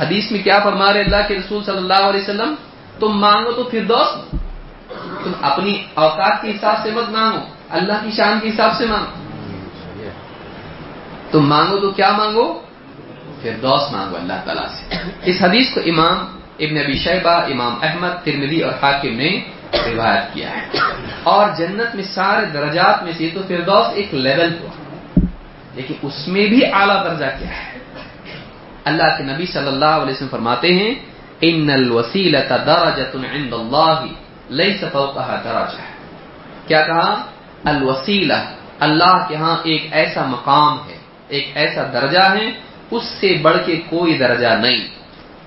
حدیث میں کیا فرما رہے اللہ کے رسول صلی اللہ علیہ وسلم، تم مانگو تو پھر دوست۔ تم اپنی اوقات کے حساب سے مت مانگو۔ اللہ کی شان کے حساب سے مانگو۔ تم مانگو تو کیا مانگو؟ پھر دوست مانگو اللہ تعالیٰ سے۔ اس حدیث کو امام ابن ابی شیبہ، امام احمد ترمدی اور حاکم نے روایت کیا ہے۔ اور جنت میں سارے درجات میں سے تو فردوس ایک لیول ہوا۔ لیکن اس میں بھی اعلیٰ درجہ کیا ہے۔ اللہ کے نبی صلی اللہ علیہ وسلم فرماتے ہیں، ان الوسیلۃ درجۃ عند اللہ لیس فوقها درجہ کیا کہا؟ الوسیلہ اللہ کے ہاں ایک ایسا مقام ہے، ایک ایسا درجہ ہے، اس سے بڑھ کے کوئی درجہ نہیں۔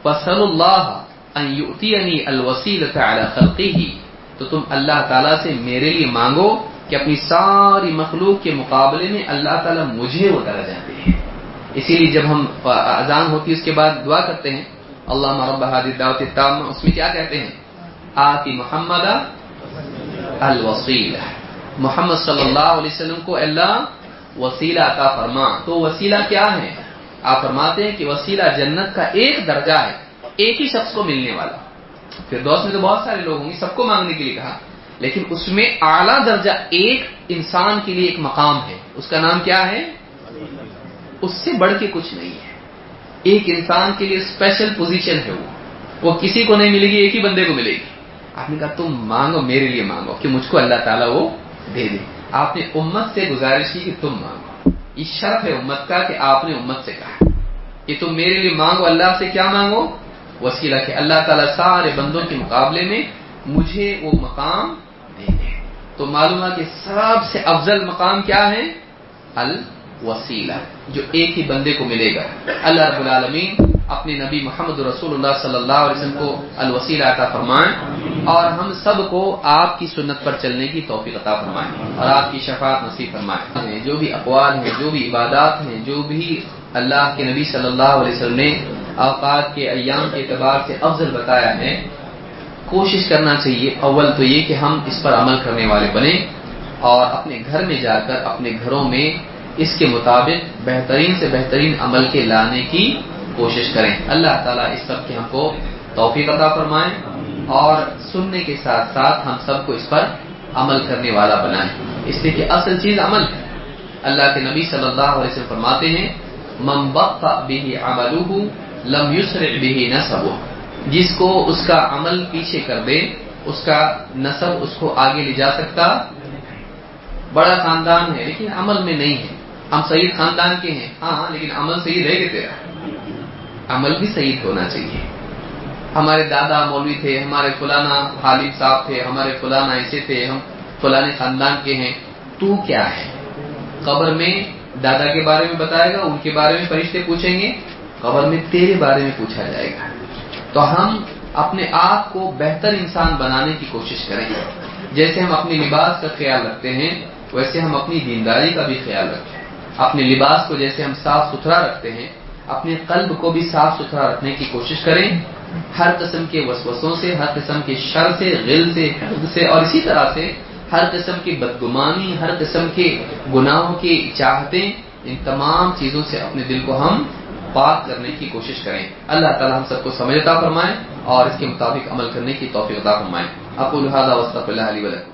فصل اللہ ان یؤتینی الوسیلۃ علی خلقه تو تم اللہ تعالیٰ سے میرے لیے مانگو کہ اپنی ساری مخلوق کے مقابلے میں اللہ تعالیٰ مجھے وہ درجہ دے۔ اسی لیے جب ہم اذان ہوتی ہے، اس کے بعد دعا کرتے ہیں۔ اللہ مرب حادی دعوت التامہ، اس میں کیا کہتے ہیں؟ آتی محمد الوسیلہ۔ محمد صلی اللہ علیہ وسلم کو اللہ وسیلہ عطا فرما۔ تو وسیلہ کیا ہے؟ آپ فرماتے ہیں کہ وسیلہ جنت کا ایک درجہ ہے، ایک ہی شخص کو ملنے والا۔ پھر دوست میں تو بہت سارے لوگ ہوں گے، سب کو مانگنے کے لیے کہا۔ لیکن اس میں اعلیٰ درجہ ایک انسان کے لیے ایک مقام ہے۔ اس کا نام کیا ہے؟ اس سے بڑھ کے کچھ نہیں ہے۔ ایک انسان کے لیے اسپیشل پوزیشن ہے وہ۔ وہ کسی کو نہیں ملے گی، ایک ہی بندے کو ملے گی۔ آپ نے کہا، تم مانگو، میرے لیے مانگو کہ مجھ کو اللہ تعالیٰ وہ دے دے۔ آپ نے امت سے گزارش کی کہ تم مانگو۔ یہ شرط ہے امت کا کہ آپ نے امت سے کہا۔ کہ تم میرے لیے مانگو، اللہ سے کیا مانگو؟ وسیلہ کہ اللہ تعالیٰ سارے بندوں کے مقابلے میں مجھے وہ مقام دے دے۔ تو معلوم ہے کہ سب سے افضل مقام کیا ہے؟ الوسیلہ، جو ایک ہی بندے کو ملے گا۔ اللہ رب العالمین اپنے نبی محمد رسول اللہ صلی اللہ علیہ وسلم کو الوسیلہ عطا فرمائیں اور ہم سب کو آپ کی سنت پر چلنے کی توفیق عطا فرمائیں اور آپ کی شفاعت نصیب فرمائیں۔ جو بھی اقوال ہیں، جو بھی عبادات ہیں، جو بھی اللہ کے نبی صلی اللہ علیہ وسلم نے اوقات کے ایام کے اعتبار سے افضل بتایا ہے، کوشش کرنا چاہیے اول تو یہ کہ ہم اس پر عمل کرنے والے بنیں اور اپنے گھر میں جا کر اپنے گھروں میں اس کے مطابق بہترین سے بہترین عمل کے لانے کی کوشش کریں۔ اللہ تعالیٰ اس سب کے ہم کو توفیق عطا فرمائیں اور سننے کے ساتھ ساتھ ہم سب کو اس پر عمل کرنے والا بنائیں اس لیے کہ اصل چیز عمل ہے۔ اللہ کے نبی صلی اللہ علیہ وسلم فرماتے ہیں ممبق بھی عمل لم یسر بھی نصب جس کو اس کا عمل پیچھے کر دے، اس کا نصب اس کو آگے لے جا سکتا بڑا خاندان ہے، لیکن عمل میں نہیں ہے۔ ہم سعید خاندان کے ہیں۔ ہاں, ہاں، لیکن عمل صحیح رہے گا تیرا۔ عمل بھی صحیح ہونا چاہیے۔ ہمارے دادا مولوی تھے، ہمارے فلانا خالد صاحب تھے، ہمارے فلانا ایسے تھے، ہم فلانے خاندان کے ہیں۔ تو کیا ہے؟ قبر میں دادا کے بارے میں بتائے گا، ان کے بارے میں فرشتے پوچھیں گے۔ قبر میں تیرے بارے میں پوچھا جائے گا۔ تو ہم اپنے آپ کو بہتر انسان بنانے کی کوشش کریں گے۔ جیسے ہم اپنے لباس کا خیال رکھتے ہیں، ویسے ہم اپنی دینداری کا بھی خیال رکھیں۔ اپنے لباس کو جیسے ہم صاف ستھرا رکھتے ہیں اپنے قلب کو بھی صاف ستھرا رکھنے کی کوشش کریں۔ ہر قسم کے وسوسوں سے، ہر قسم کے شر سے، غل سے، حقد سے اور اسی طرح سے ہر قسم کی بدگمانی، ہر قسم کے گناہوں کی چاہتیں، ان تمام چیزوں سے اپنے دل کو ہم پاک کرنے کی کوشش کریں۔ اللہ تعالی ہم سب کو سمجھتا فرمائے اور اس کے مطابق عمل کرنے کی توفیق عطا فرمائے۔ اقول هذا واستغفر الله لي ولكم۔